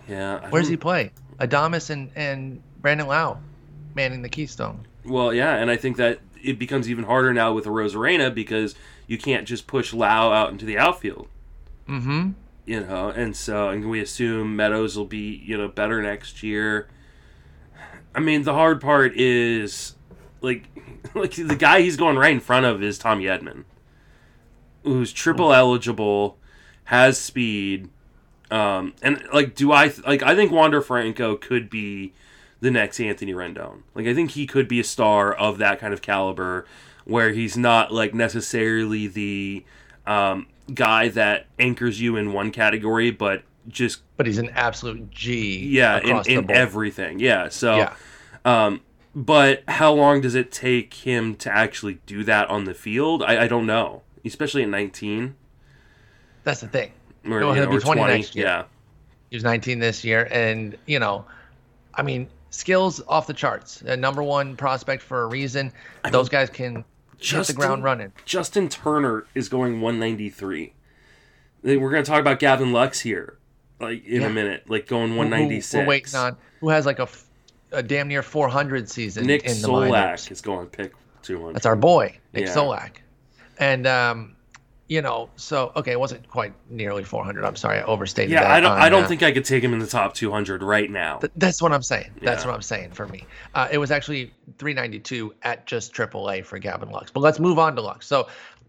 Yeah. I Where's he play? Adames and and Brandon Lowe, manning the Keystone. Well, yeah, and I think that it becomes even harder now with Arozarena because you can't just push Lowe out into the outfield. Mm-hmm. you know, and so and we assume Meadows will be you know better next year. I mean, the hard part is like like the guy he's going right in front of is Tommy Edman, who's triple eligible, has speed, um, and like do I like I think Wander Franco could be the next Anthony Rendon. Like I think he could be a star of that kind of caliber, where he's not like necessarily the um, guy that anchors you in one category, but just But he's an absolute G. yeah in, in everything. Yeah. So, Yeah. um, but how long does it take him to actually do that on the field? I, I don't know, especially at 19 That's the thing. Or, he'll know, be 20 20. next year. Yeah. He was 19 this year, and you know, I mean, skills off the charts. A number one prospect for a reason. Those guys can hit the ground running. Justin Turner is going 193. We're going to talk about Gavin Lux here, like in Yeah. a minute, like going Who- who 196. Waiting on who has like a, a damn near 400 season Nick in Solak is going pick 200. That's our boy, Nick Yeah. Solak. And um, you know, so okay, it wasn't quite nearly 400. I'm sorry, I overstated yeah, that. I don't. on, I don't uh, think I could take him in the top 200 right now. Th- that's what I'm saying. That's Yeah. what I'm saying for me. Uh, it was actually 392 at just AAA for Gavin Lux. But let's move on to Lux. So,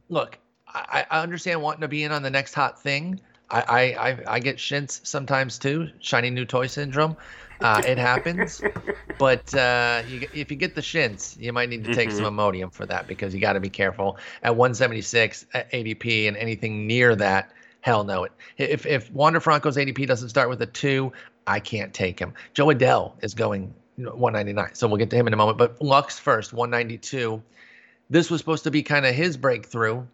look, I, I understand wanting to be in on the next hot thing. I I, I, I get shins sometimes too, shiny new toy syndrome. Uh, it happens, but uh, you, if you get the shins, you might need to take some Imodium for that because you got to be careful. At 176 at ADP and anything near that, hell no. It if if Wander Franco's ADP doesn't start with a two, I can't take him. Jo Adell is going 199, so we'll get to him in a moment. But Lux first, 192. This was supposed to be kind of his breakthrough.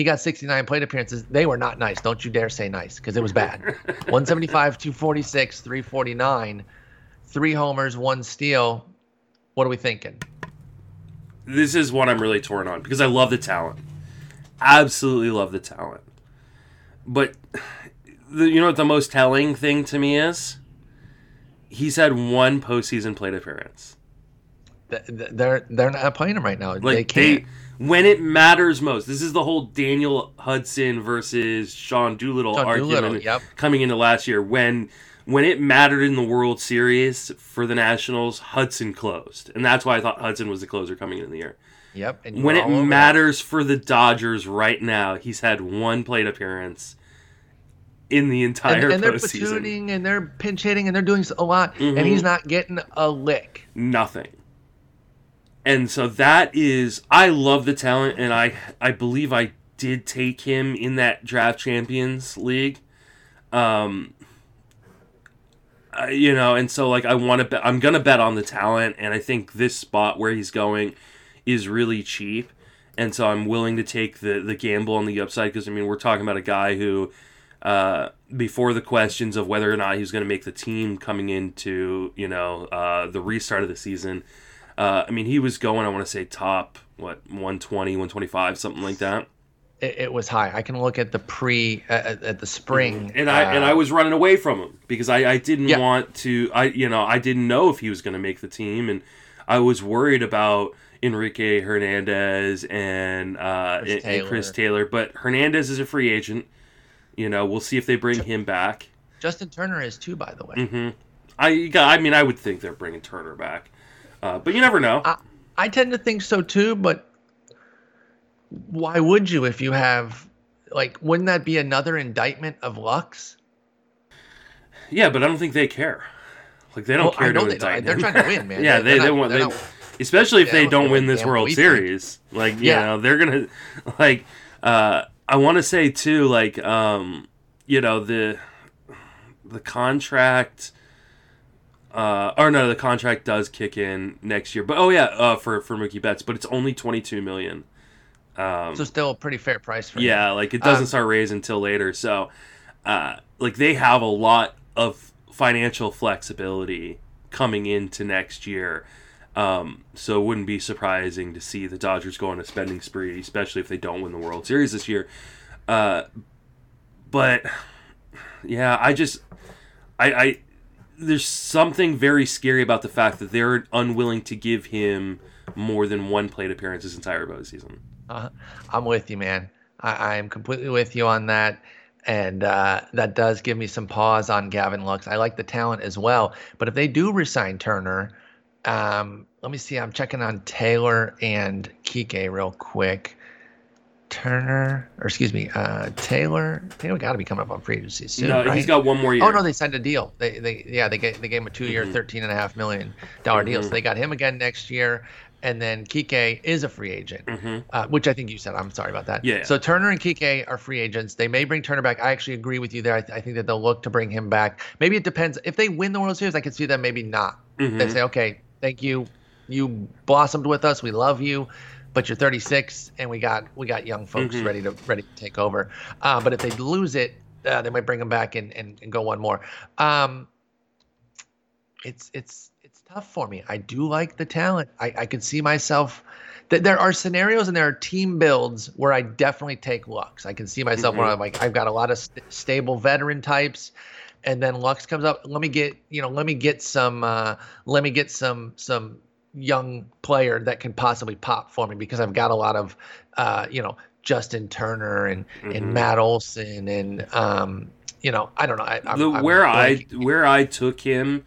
He got 69 plate appearances. They were not nice. Don't you dare say nice because it was bad. 175, 246, 349, three homers, one steal. What are we thinking? this is what I'm really torn on because I love the talent. Absolutely love the talent. But the, you know what the most telling thing to me is? He's had one postseason plate appearance. Th- th- They're they're not playing him right now. they can't. they, when it matters most. This is the whole Daniel Hudson versus Sean Doolittle Sean argument Doolittle, yep. coming into last year. When when it mattered in the World Series for the Nationals, Hudson closed, and that's why I thought Hudson was the closer coming into the year. Yep. And when it matters for the Dodgers right now, he's had one plate appearance in the entire and, and they're postseason. platooning and they're pinch hitting and they're doing a lot, Mhm. and he's not getting a lick. Nothing. And so that is, I love the talent, and I I believe I did take him in that draft champions league. Um, you know, and so like I want to bet, I'm gonna bet on the talent, and I think this spot where he's going is really cheap, and so I'm willing to take the the gamble on the upside because I mean we're talking about a guy who, uh, before the questions of whether or not he was going to make the team coming into you know uh, the restart of the season, uh, I mean he was going I want to say top what 120 125 something like that. It, it was high. I can look at the pre uh, at, at the spring, and I and I uh, was running away from him because I, I didn't Yeah. want to I you know I didn't know if he was going to make the team and I was worried about Enrique Hernandez and uh Chris and, and Chris Taylor. Taylor but Hernandez is a free agent you know we'll see if they bring him back Justin Turner is too, by the way. hmm I I mean I would think they're bringing Turner back Uh, but you never know. I, I tend to think so too, but why would you if you have like wouldn't that be another indictment of Lux? Yeah, but I don't think they care. Like they don't Well, I care know to they indict. They're trying to win, man. yeah, they, they not- want they, not- especially if they don't don't win this World we think. Series. Like you Yeah. know, they're gonna like. uh I want to say too, like um, you know the the contract. Uh, or no, the contract does kick in next year. But oh yeah, uh, for for Mookie Betts, but it's only twenty two million. Um, so still a pretty fair price for him. yeah, like it doesn't Um, start raising until later. So, uh, like they have a lot of financial flexibility coming into next year. Um, so it wouldn't be surprising to see the Dodgers go on a spending spree, especially if they don't win the World Series this year. Uh, but yeah, I just I, I there's something very scary about the fact that they're unwilling to give him more than one plate appearance his entire postseason. Uh, I'm with you, man. I am completely with you on that. And uh, that does give me some pause on Gavin Lux. I like the talent as well. But if they do resign Turner, um, let me see. I'm checking on Taylor and Kike real quick. Turner, or excuse me, uh, Taylor. Taylor got to be coming up on free agency soon, no, right? he's got one more year. Oh no, they signed a deal. They they yeah they gave they gave him a two year, Mhm. thirteen and a half million dollar deal. So Mhm. they got him again next year, and then Kike is a free agent, hmm uh, which I think you said. I'm sorry about that. Yeah. So Turner and Kike are free agents. They may bring Turner back. I actually agree with you there. I, th- I think that they'll look to bring him back. Maybe it depends. If they win the World Series, I could see them maybe not. They say, okay, thank you, you blossomed with us. We love you. But you're 36, and we got we got young folks Mhm. ready to ready to take over. Uh, but if they lose it, uh, they might bring him back and, and, and go one more. Um, it's it's it's tough for me. I do like the talent. I, I could see myself. Th- there are scenarios and there are team builds where I definitely take Lux. I can see myself where Mhm. I'm like I've got a lot of st- stable veteran types, and then Lux comes up. Let me get you know let me get some uh, let me get some some young player that can possibly pop for me because I've got a lot of uh, you know Justin Turner and Mhm. and Matt Olson and um, you know I don't know I, I'm, the I'm where I where I took him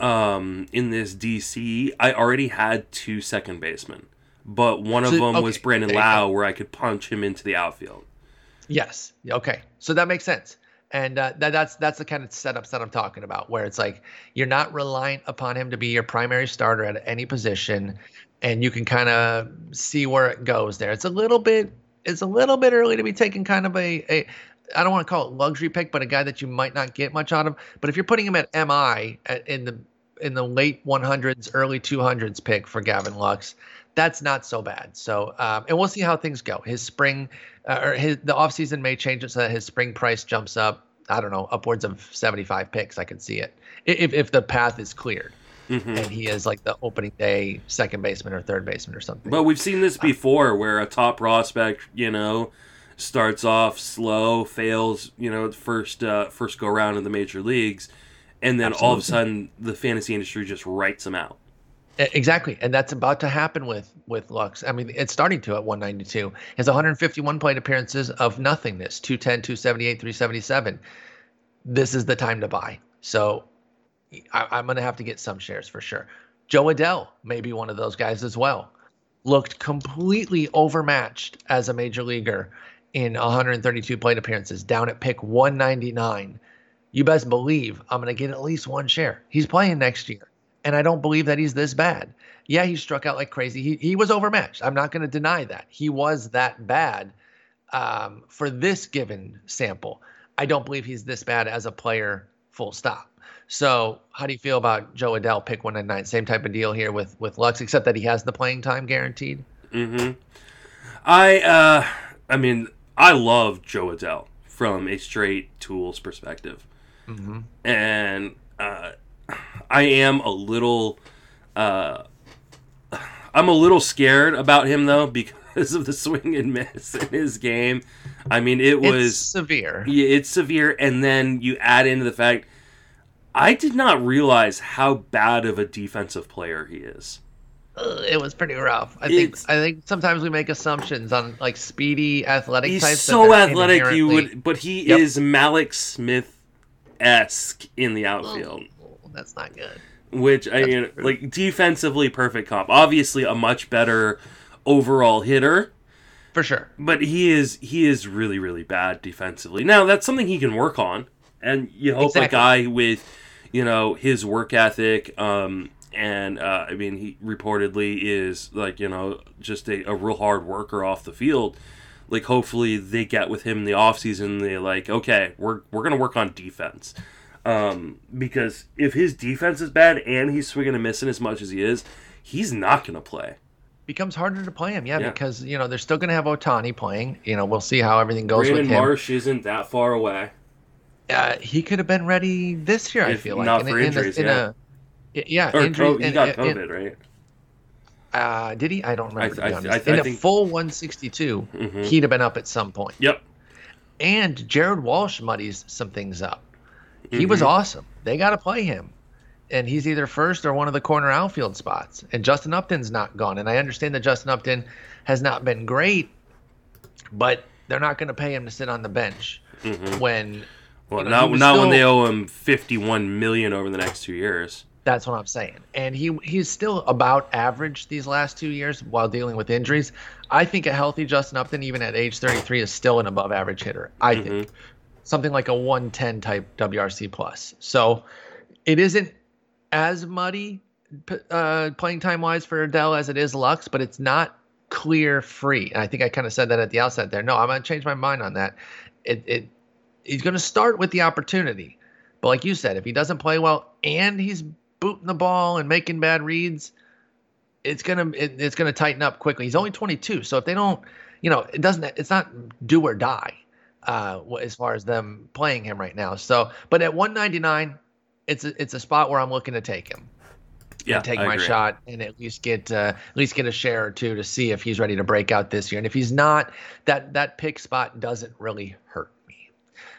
um in this DC, I already had two second basemen, but one of So- them was Brandon there you go. Lowe, where I could punch him into the outfield. Yes. Okay. So that makes sense. And uh, that, that's that's the kind of setups that I'm talking about, where it's like you're not reliant upon him to be your primary starter at any position, and you can kind of see where it goes there. It's a little bit it's a little bit early to be taking kind of a, a I don't want to call it luxury pick, but a guy that you might not get much out of. But if you're putting him at MI at, in the in the late 100s, early 200s pick for Gavin Lux, that's not so bad. So, um, and we'll see how things go. His spring uh, or his the offseason may change it so that his spring price jumps up. I don't know, upwards of 75 picks. I could see it if if the path is cleared hmm and he is like the opening day second baseman or third baseman or something. But we've seen this before, where a top prospect, you know, starts off slow, fails, you know, first uh, first go round in the major leagues, and then all of a sudden the fantasy industry just writes him out. Exactly, and that's about to happen with with Lux. I mean, it's starting to at 192. His 151 plate appearances of nothingness, 210, 278, 377. This is the time to buy. So I, I'm going to have to get some shares for sure. Jo Adell may be one of those guys as well. Looked completely overmatched as a major leaguer in 132 plate appearances, down at pick 199. You best believe I'm going to get at least one share. He's playing next year and I don't believe that he's this bad. Yeah, he struck out like crazy. He he was overmatched. I'm not going to deny that. He was that bad um, for this given sample. I don't believe he's this bad as a player. Full stop. So, how do you feel about Jo Adell pick one and nine? Same type of deal here with with Lux, except that he has the playing time guaranteed. Mm-hmm. I uh I mean I love Jo Adell from a straight tools perspective. Mm-hmm. And uh I am a little uh I'm a little scared about him though because of the swing and miss in his game. I mean it It's was severe. yeah, it's severe and then you add into the fact I did not realize how bad of a defensive player he is. It was pretty rough. I think It's- I think sometimes we make assumptions on like speedy, athletic He's types. so athletic, you would, but he Yep. is Mallex Smith esque in the outfield. That's not good. which I mean, like defensively perfect comp. Obviously, a much better overall hitter, for sure. but he is he is really really bad defensively. Now that's something he can work on, and you hope a guy with you know his work ethic. Um, and uh, I mean, he reportedly is like you know just a, a real hard worker off the field. Like hopefully they get with him in the offseason. They like okay, we're we're gonna work on defense. Um, because if his defense is bad and he's swinging and missing as much as he is, he's not gonna play. Becomes harder to play him, yeah, Yeah. because you know they're still going to have Ohtani playing. You know, we'll see how everything goes Brandon with him. Marsh isn't that far away. uh, he could have been ready this year. I If feel like not In- for in a- injuries, in yeah. a- yeah, Or co- he got COVID, right? Uh, did he? I don't remember. I- to I-. I- I in a think- full 162, Mhm. he'd have been up at some point. Yep. And Jared Walsh muddies some things up. He was Mhm. awesome. They got to play him. And he's either first or one of the corner outfield spots. And Justin Upton's not gone. And I understand that Justin Upton has not been great, but they're not going to pay him to sit on the bench Mhm. when Well, you know, not was not when they owe him fifty-one million over the next two years. That's what I'm saying. And he he's still about average these last two years while dealing with injuries. I think a healthy Justin Upton, even at age 33, is still an above average hitter. I think something like a 110 type WRC plus. So it isn't as muddy uh, playing time wise for Adell as it is Lux, but it's not clear free. And I think I kind of said that at the outset there. No, I'm going to change my mind on that. It, it he's going to start with the opportunity. But like you said, if he doesn't play well and he's booting the ball and making bad reads, it's gonna it, it's gonna tighten up quickly. He's only 22, so if they don't, you know, it doesn't. It's not do or die uh, as far as them playing him right now. So, but at 199, it's a, it's a spot where I'm looking to take him Yeah, take I my agree. shot and at least get uh, at least get a share or two to see if he's ready to break out this year. And if he's not, that that pick spot doesn't really hurt me.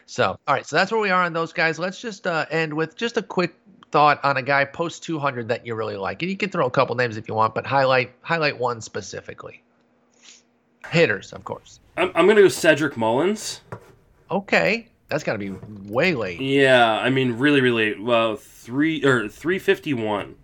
So, all right, so that's where we are on those guys. Let's just uh, end with just a quick thought on a guy post 200 that you really like. And you can throw a couple names if you want, but highlight highlight one specifically. Hitters, of course. I'm, I'm gonna go Cedric Mullins. Okay, that's got to be way late. Yeah, I mean, really, really. Well, three or three fifty-one.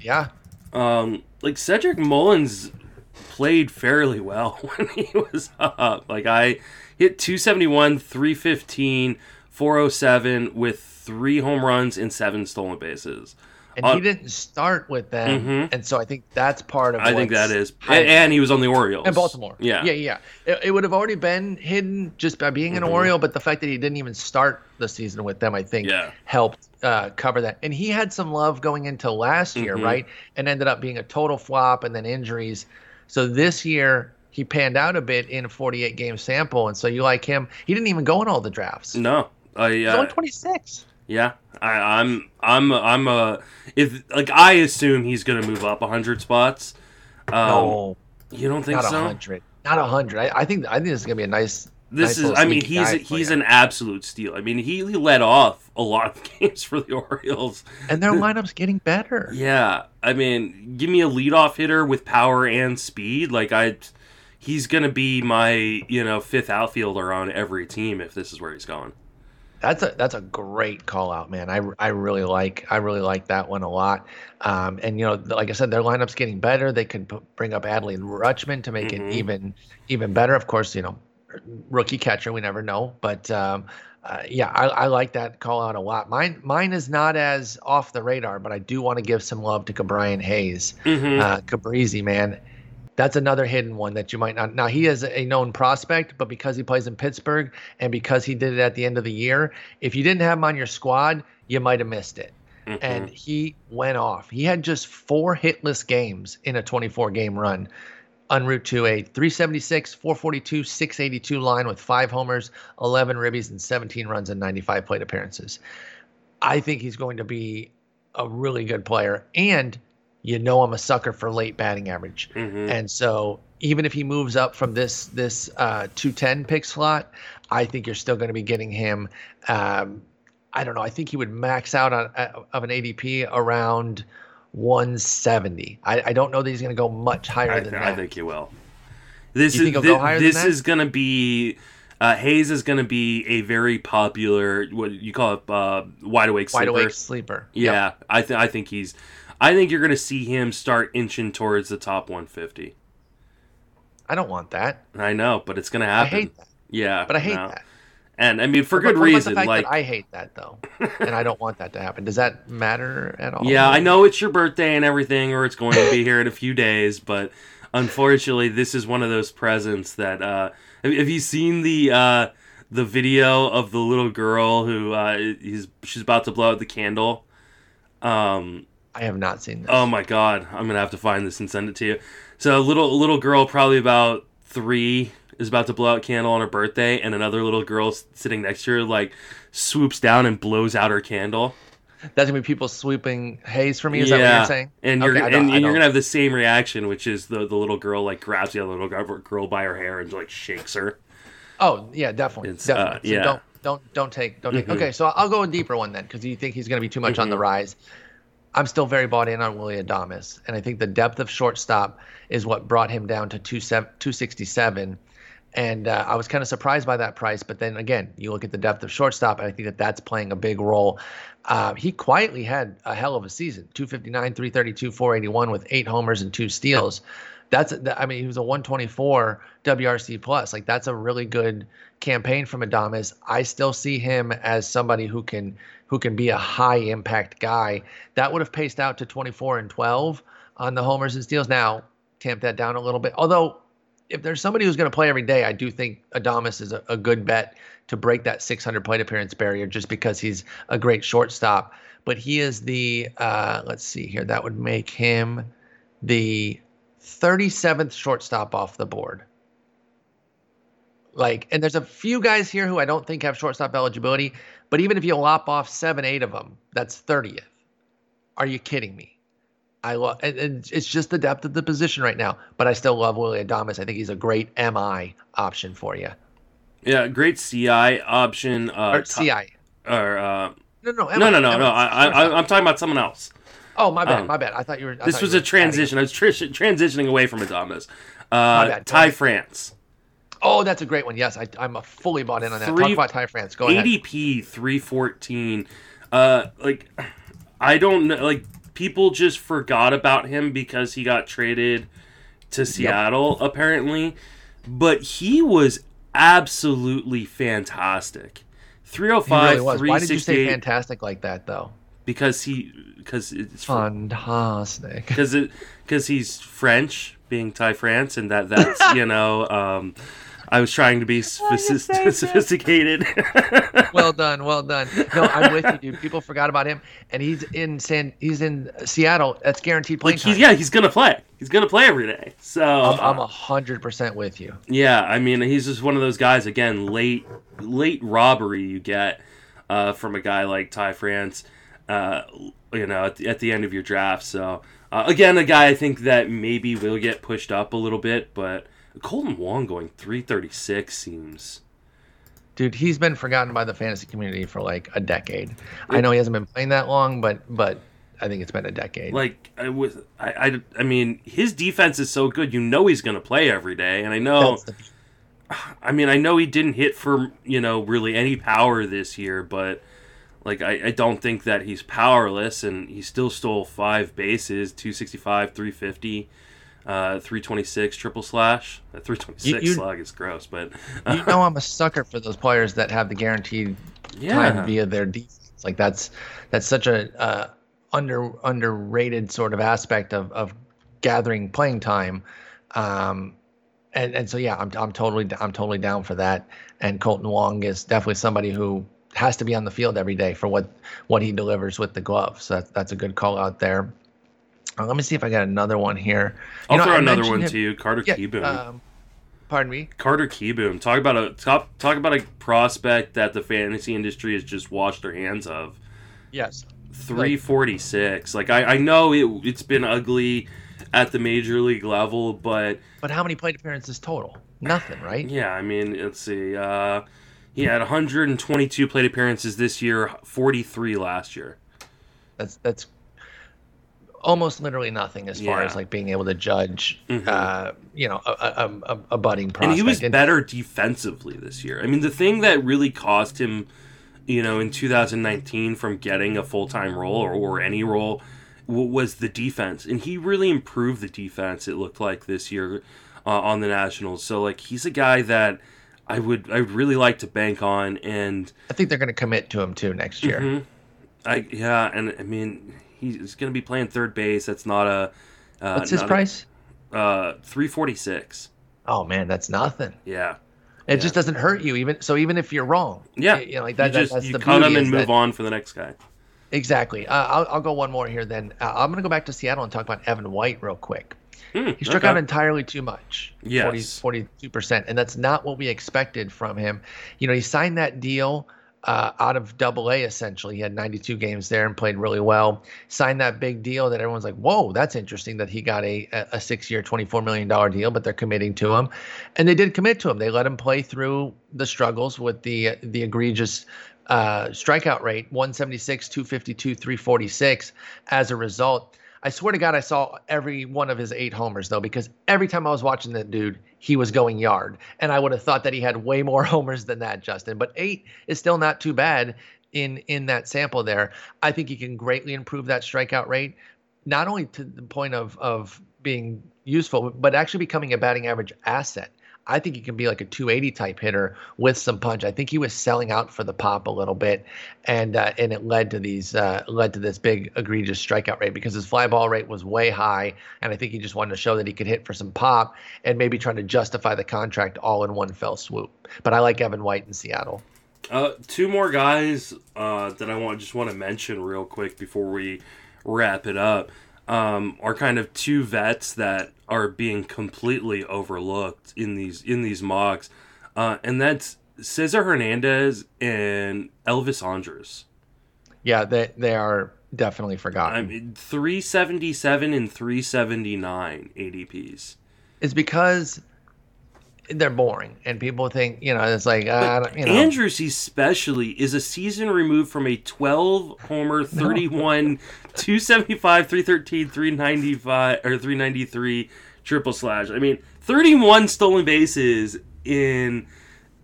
Yeah, Um, like Cedric Mullins played fairly well when he was up. Like I hit 271, 315, 407 with three home runs and seven stolen bases. And Uh, he didn't start with them, Mhm. and so I think that's part of. I think that is, and, and he was on the Orioles in Baltimore. Yeah, yeah, yeah. It, it would have already been hidden just by being an Mhm. Oriole, but the fact that he didn't even start the season with them, I think, Yeah. helped uh, cover that. And he had some love going into last year, Mhm. right? And ended up being a total flop, and then injuries. So this year he panned out a bit in a 48 game sample, and so you like him. He didn't even go in all the drafts. No, I He's uh, only 26. Yeah, I, I'm I'm I'm a if like I assume he's gonna move up hundred spots. Um, no, you don't think not a so? hundred. Not a hundred. I, I think I think this is gonna be a nice. This nice is, I mean, he's he's player. an absolute steal. I mean, he, he led off a lot of games for the Orioles. and their lineup's getting better. Yeah, I mean, give me a leadoff hitter with power and speed. Like I, he's gonna be my you know fifth outfielder on every team if this is where he's going. That's a that's a great call out, man. I, I really like I really like that one a lot. Um, and you know, like I said, their lineup's getting better. They could p- bring up Adley and Rutschman to make Mhm. it even even better. Of course, you know, rookie catcher, we never know, but um, uh, yeah, I, I like that call out a lot. Mine mine is not as off the radar, but I do want to give some love to Cabrian Hayes, Mm-hmm. uh, Cabrizi, man. That's another hidden one that you might not. Now he is a known prospect, but because he plays in Pittsburgh and because he did it at the end of the year, if you didn't have him on your squad, you might have missed it. Mm-hmm. And he went off. He had just four hitless games in a 24 game run, en route to a 376, 442, 682 line with five homers, 11 ribbies, and 17 runs in 95 plate appearances. I think he's going to be a really good player. And you know I'm a sucker for late batting average. hmm And so even if he moves up from this this uh, 210 pick slot, I think you're still going to be getting him. Um, I don't know. I think he would max out on uh, of an ADP around 170. I, I don't know that he's going to go much higher I, than th- that. I think he will. This You is think he'll thi- go higher than this is gonna be Uh, Hayes is going to be a very popular what you call it uh, wide awake sleeper. Wide awake sleeper. Yeah, Yep. I th- I think he's. I think you're going to see him start inching towards the top 150. I don't want that. I know, but it's going to I happen. hate that. Yeah, But I hate no. that. And I mean, for But good about reason. Like, I hate that though, and I don't want that to happen. Does that matter at all? Yeah, I know it's your birthday and everything, or it's going to be here in a few days, but unfortunately, this is one of those presents that. Uh, have, have you seen the uh, the video of the little girl who uh, he's she's about to blow out the candle? Um, I have not seen this. oh my god, I'm gonna have to find this and send it to you. So, a little little girl, probably about three, is about to blow out candle on her birthday, and another little girl sitting next to her like swoops down and blows out her candle. That's gonna be people sweeping Hayes for me. Is that what you're saying? And you're and, and you're gonna have the same reaction, which is the the little girl like grabs the other little girl by her hair and like shakes her. Oh yeah, definitely. It's, uh, definitely. So yeah. Don't don't don't take don't take. Mhm. Okay, so I'll go a deeper one then, because you think he's going to be too much on the Mhm. rise. I'm still very bought in on Willy Adames, and I think the depth of shortstop is what brought him down to two 267. And uh, I was kind of surprised by that price, but then again, you look at the depth of shortstop, and I think that that's playing a big role. Uh, he quietly had a hell of a season 259, 332, 481 with eight homers and two steals. That's, I mean, he was a 124 WRC plus. Like, that's a really good campaign from Adames. I still see him as somebody who can who can be a high impact guy. That would have paced out to 24 and 12 on the homers and steals. Now, tamp that down a little bit. Although, if there's somebody who's going to play every day, I do think Adames is a, a good bet to break that 600 plate appearance barrier just because he's a great shortstop. But he is the, uh, let's see here, that would make him the 37th shortstop off the board. Like, and there's a few guys here who I don't think have shortstop eligibility, but even if you lop off seven, eight of them, that's 30th. Are you kidding me? I love, and, and it's just the depth of the position right now. But I still love Willy Adames. I think he's a great MI option for you. Yeah, great CI option. Uh, Or CI. or uh, No, no, no, no, no, MI, no. I, I, I'm talking about someone else. Oh, my bad, um, my bad. I thought you were. I This was a transition. I was tr- transitioning away from Adames. Uh. Ty France. Oh, that's a great one. Yes, I, I'm a fully bought in on that. Three- Talk about Ty France. Go ahead. ADP 314. Uh, like, I don't know. Like, people just forgot about him because he got traded to Seattle, apparently. But he was absolutely fantastic. He 305, really was. Why did you say fantastic like that, though? because he because it's Fantastic. because it because he's French, being Ty France, and that that's you know um, I was trying to be sophistic- sophisticated. well done, well done. No, I'm with you, dude. People forgot about him, and he's in San. He's in Seattle. That's guaranteed playing like time. he's yeah he's gonna play he's gonna play every day. So I'm, I'm a hundred percent with you. yeah, I mean he's just one of those guys again late late robbery you get uh, from a guy like Ty France. Uh, you know, at the, at the end of your draft. So uh, again, a guy I think that maybe will get pushed up a little bit, but Kolten Wong going 336 seems. Dude, he's been forgotten by the fantasy community for like a decade. I know he hasn't been playing that long, but but I think it's been a decade. Like I was, I, I, I mean, his defense is so good. You know he's going to play every day, and I know. The- I mean, I know he didn't hit for you know really any power this year, but like I, I don't think that he's powerless, and he still stole five bases, two sixty five, three fifty. Uh, 326 triple slash. That 326 You- you- slug is gross, but you know I'm a sucker for those players that have the guaranteed yeah, time via their defense. Like that's that's such a uh, under underrated sort of aspect of of gathering playing time. Um, and and so yeah, I'm I'm totally I'm totally down for that. And Kolten Wong is definitely somebody who has to be on the field every day for what what he delivers with the glove. So that's that's a good call out there. Uh, let me see if I got another one here. I'll know, throw I another one him- to you, Carter Yeah, Kieboom. um, pardon me. Carter Kieboom. Talk about a talk, talk about a prospect that the fantasy industry has just washed their hands of. Yes. 346. Like I, I know it it's been ugly at the major league level, but But how many plate appearances total? Nothing, right? yeah, I mean, let's see. Uh he had 122 plate appearances this year, 43 last year. That's that's almost literally nothing as far Yeah. as like being able to judge, Mhm. uh, you know, a, a, a, a budding prospect. And he was better defensively this year. I mean, the thing that really cost him, you know, in 2019 from getting a full time role or, or any role w- was the defense. And he really improved the defense, it looked like this year uh, on the Nationals. So, like, he's a guy that I would I would really like to bank on. And I think they're going to commit to him too next year. Mhm. I, yeah, and I mean, he's going to be playing third base. That's not a. Uh, What's his not a- price? uh, 346. Oh man, that's nothing. Yeah. It Yeah. just doesn't hurt you even. So even if you're wrong, Yeah. you know, like that, you that- that's you the cut him and move that- on for the next guy. Exactly. Uh, I'll, I'll go one more here then. Uh, I'm going to go back to Seattle and talk about Evan White real quick. Hmm, He struck okay. out entirely too much. Yes. 42%. And that's not what we expected from him. You know, he signed that deal uh, out of double A essentially. He had 92 games there and played really well. Signed that big deal that everyone's like, whoa, that's interesting that he got a, a six year, $24 million deal, but they're committing to him. And they did commit to him. They let him play through the struggles with the, the egregious uh, strikeout rate 176, 252, 346 as a result. I swear to God, I saw every one of his eight homers though, because every time I was watching that dude, he was going yard, and I would have thought that he had way more homers than that, Justin. But eight is still not too bad in in that sample there. I think he can greatly improve that strikeout rate, not only to the point of of being useful, but actually becoming a batting average asset. I think he can be like a 280 type hitter with some punch. I think he was selling out for the pop a little bit, and uh, and it led to these uh, led to this big egregious strikeout rate because his fly ball rate was way high, and I think he just wanted to show that he could hit for some pop and maybe trying to justify the contract all in one fell swoop. But I like Evan White in Seattle. Uh, two more guys uh, that I want just want to mention real quick before we wrap it up um, are kind of two vets that are being completely overlooked in these in these mocks, uh, and that's Cesar Hernandez and Elvis Andrus. Yeah, they they are definitely forgotten. I mean, three seventy seven and three seventy nine ADPs. it's because they're boring, and people think you know it's like uh, you know. Andrus, especially, is a season removed from a 12 homer, 31, 275, 313, 395, or 393 triple slash. I mean, 31 stolen bases in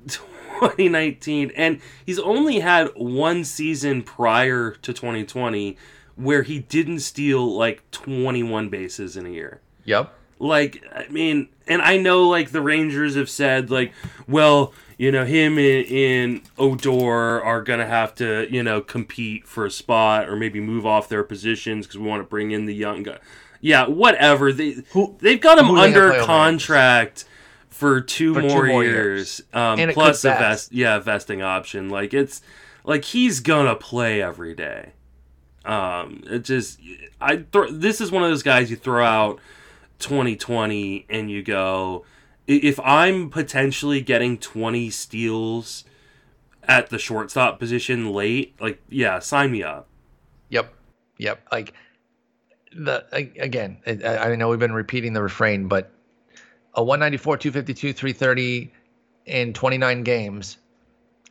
2019. And he's only had one season prior to 2020 where he didn't steal like 21 bases in a year Yep. Like i mean and i know like the rangers have said like well you know him and, and Odor are gonna have to you know compete for a spot or maybe move off their positions because we want to bring in the young guy. Yeah whatever. They Who- they've got him who they gonna under contract for two, For two more, more years, years. Um, plus a vest. yeah vesting option. Like it's like he's gonna play every day. Um it just i throw this is one of those guys you throw out 2020 and you go if i'm potentially getting 20 steals at the shortstop position late like yeah sign me up Yep. Yep. Like the again, I, I know we've been repeating the refrain, but a 194, 252, 330 in 29 games,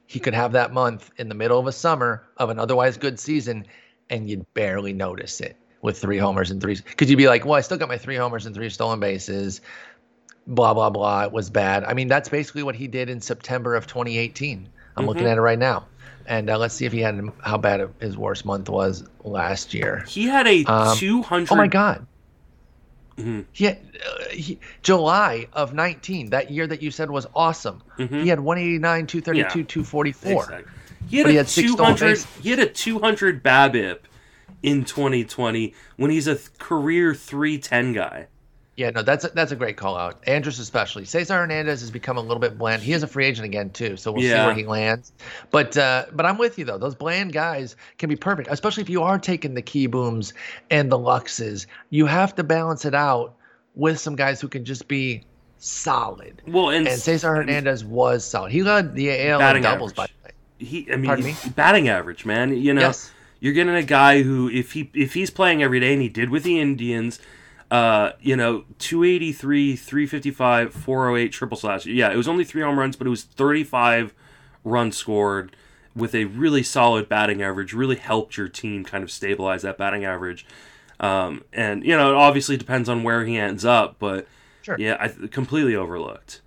he could have that month in the middle of a summer of an otherwise good season, and you'd barely notice it with three homers and three. Because you'd be like, well, I still got my three homers and three stolen bases. Blah blah blah. It was bad. I mean, that's basically what he did in September of 2018. I'm looking Mhm. at it right now, and uh, let's see if he had how bad his worst month was last year. he had a Um, 200 Oh my God. Mhm. He had, uh, he, July of 19, that year that you said was awesome. Mhm. He had 189, 232, Yeah. 244. Exactly. He had But a he had 200 bases. he had a 200 BABIP in 2020 when he's a th- career 310 guy. Yeah, no, that's a, that's a great call out. Andrus especially. Cesar Hernandez has become a little bit bland. He is a free agent again too, so we'll see where he lands. But uh, but I'm with you though. Those bland guys can be perfect, especially if you are taking the Kiebooms and the luxes. You have to balance it out with some guys who can just be solid. Well, and, And Cesar Hernandez was solid. He led the AL in doubles by average. the way. he I mean Pardon me? batting average, man. You know, Yes. You're getting a guy who if he if he's playing every day and he did with the Indians uh, you know, 283, 355, 408 triple slash. Yeah, it was only 3 home runs, but it was 35 runs scored with a really solid batting average. Really helped your team kind of stabilize that batting average. Um, and you know, it obviously depends on where he ends up, but Sure. yeah, I completely overlooked.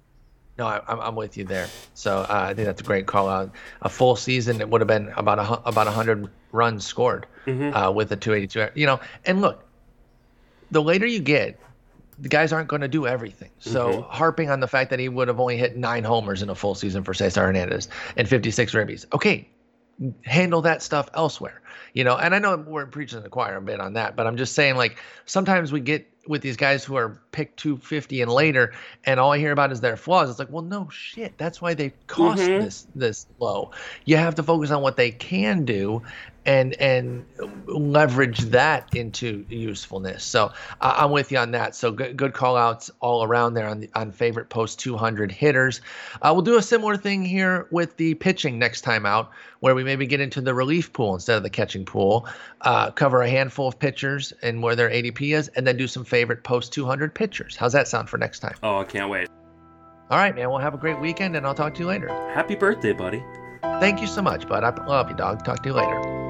No, I, I'm, I'm with you there. So uh, I think that's a great call out. A full season, it would have been about a about 100 runs scored Mhm. uh, with a 282. You know, and look, the later you get, the guys aren't going to do everything. So Mhm. harping on the fact that he would have only hit nine homers in a full season for Cesar Hernandez and 56 ribbies. Okay, handle that stuff elsewhere. You know, and I know we're preaching the choir a bit on that, but I'm just saying like sometimes we get with these guys who are picked 250 and later, and all I hear about is their flaws. It's like, well, no shit. That's why they cost Mhm. this this low. You have to focus on what they can do, and and leverage that into usefulness. So uh, I'm with you on that. So good good call outs all around there on the on favorite post 200 hitters. Uh, we'll do a similar thing here with the pitching next time out, where we maybe get into the relief pool instead of the catching pool. Uh, cover a handful of pitchers and where their ADP is, and then do some favorite post 200 pitchers. How's that sound for next time? Oh, I can't wait. All right, man. Well, have a great weekend, and I'll talk to you later. Happy birthday, buddy. Thank you so much, bud. I love you, dog. Talk to you later.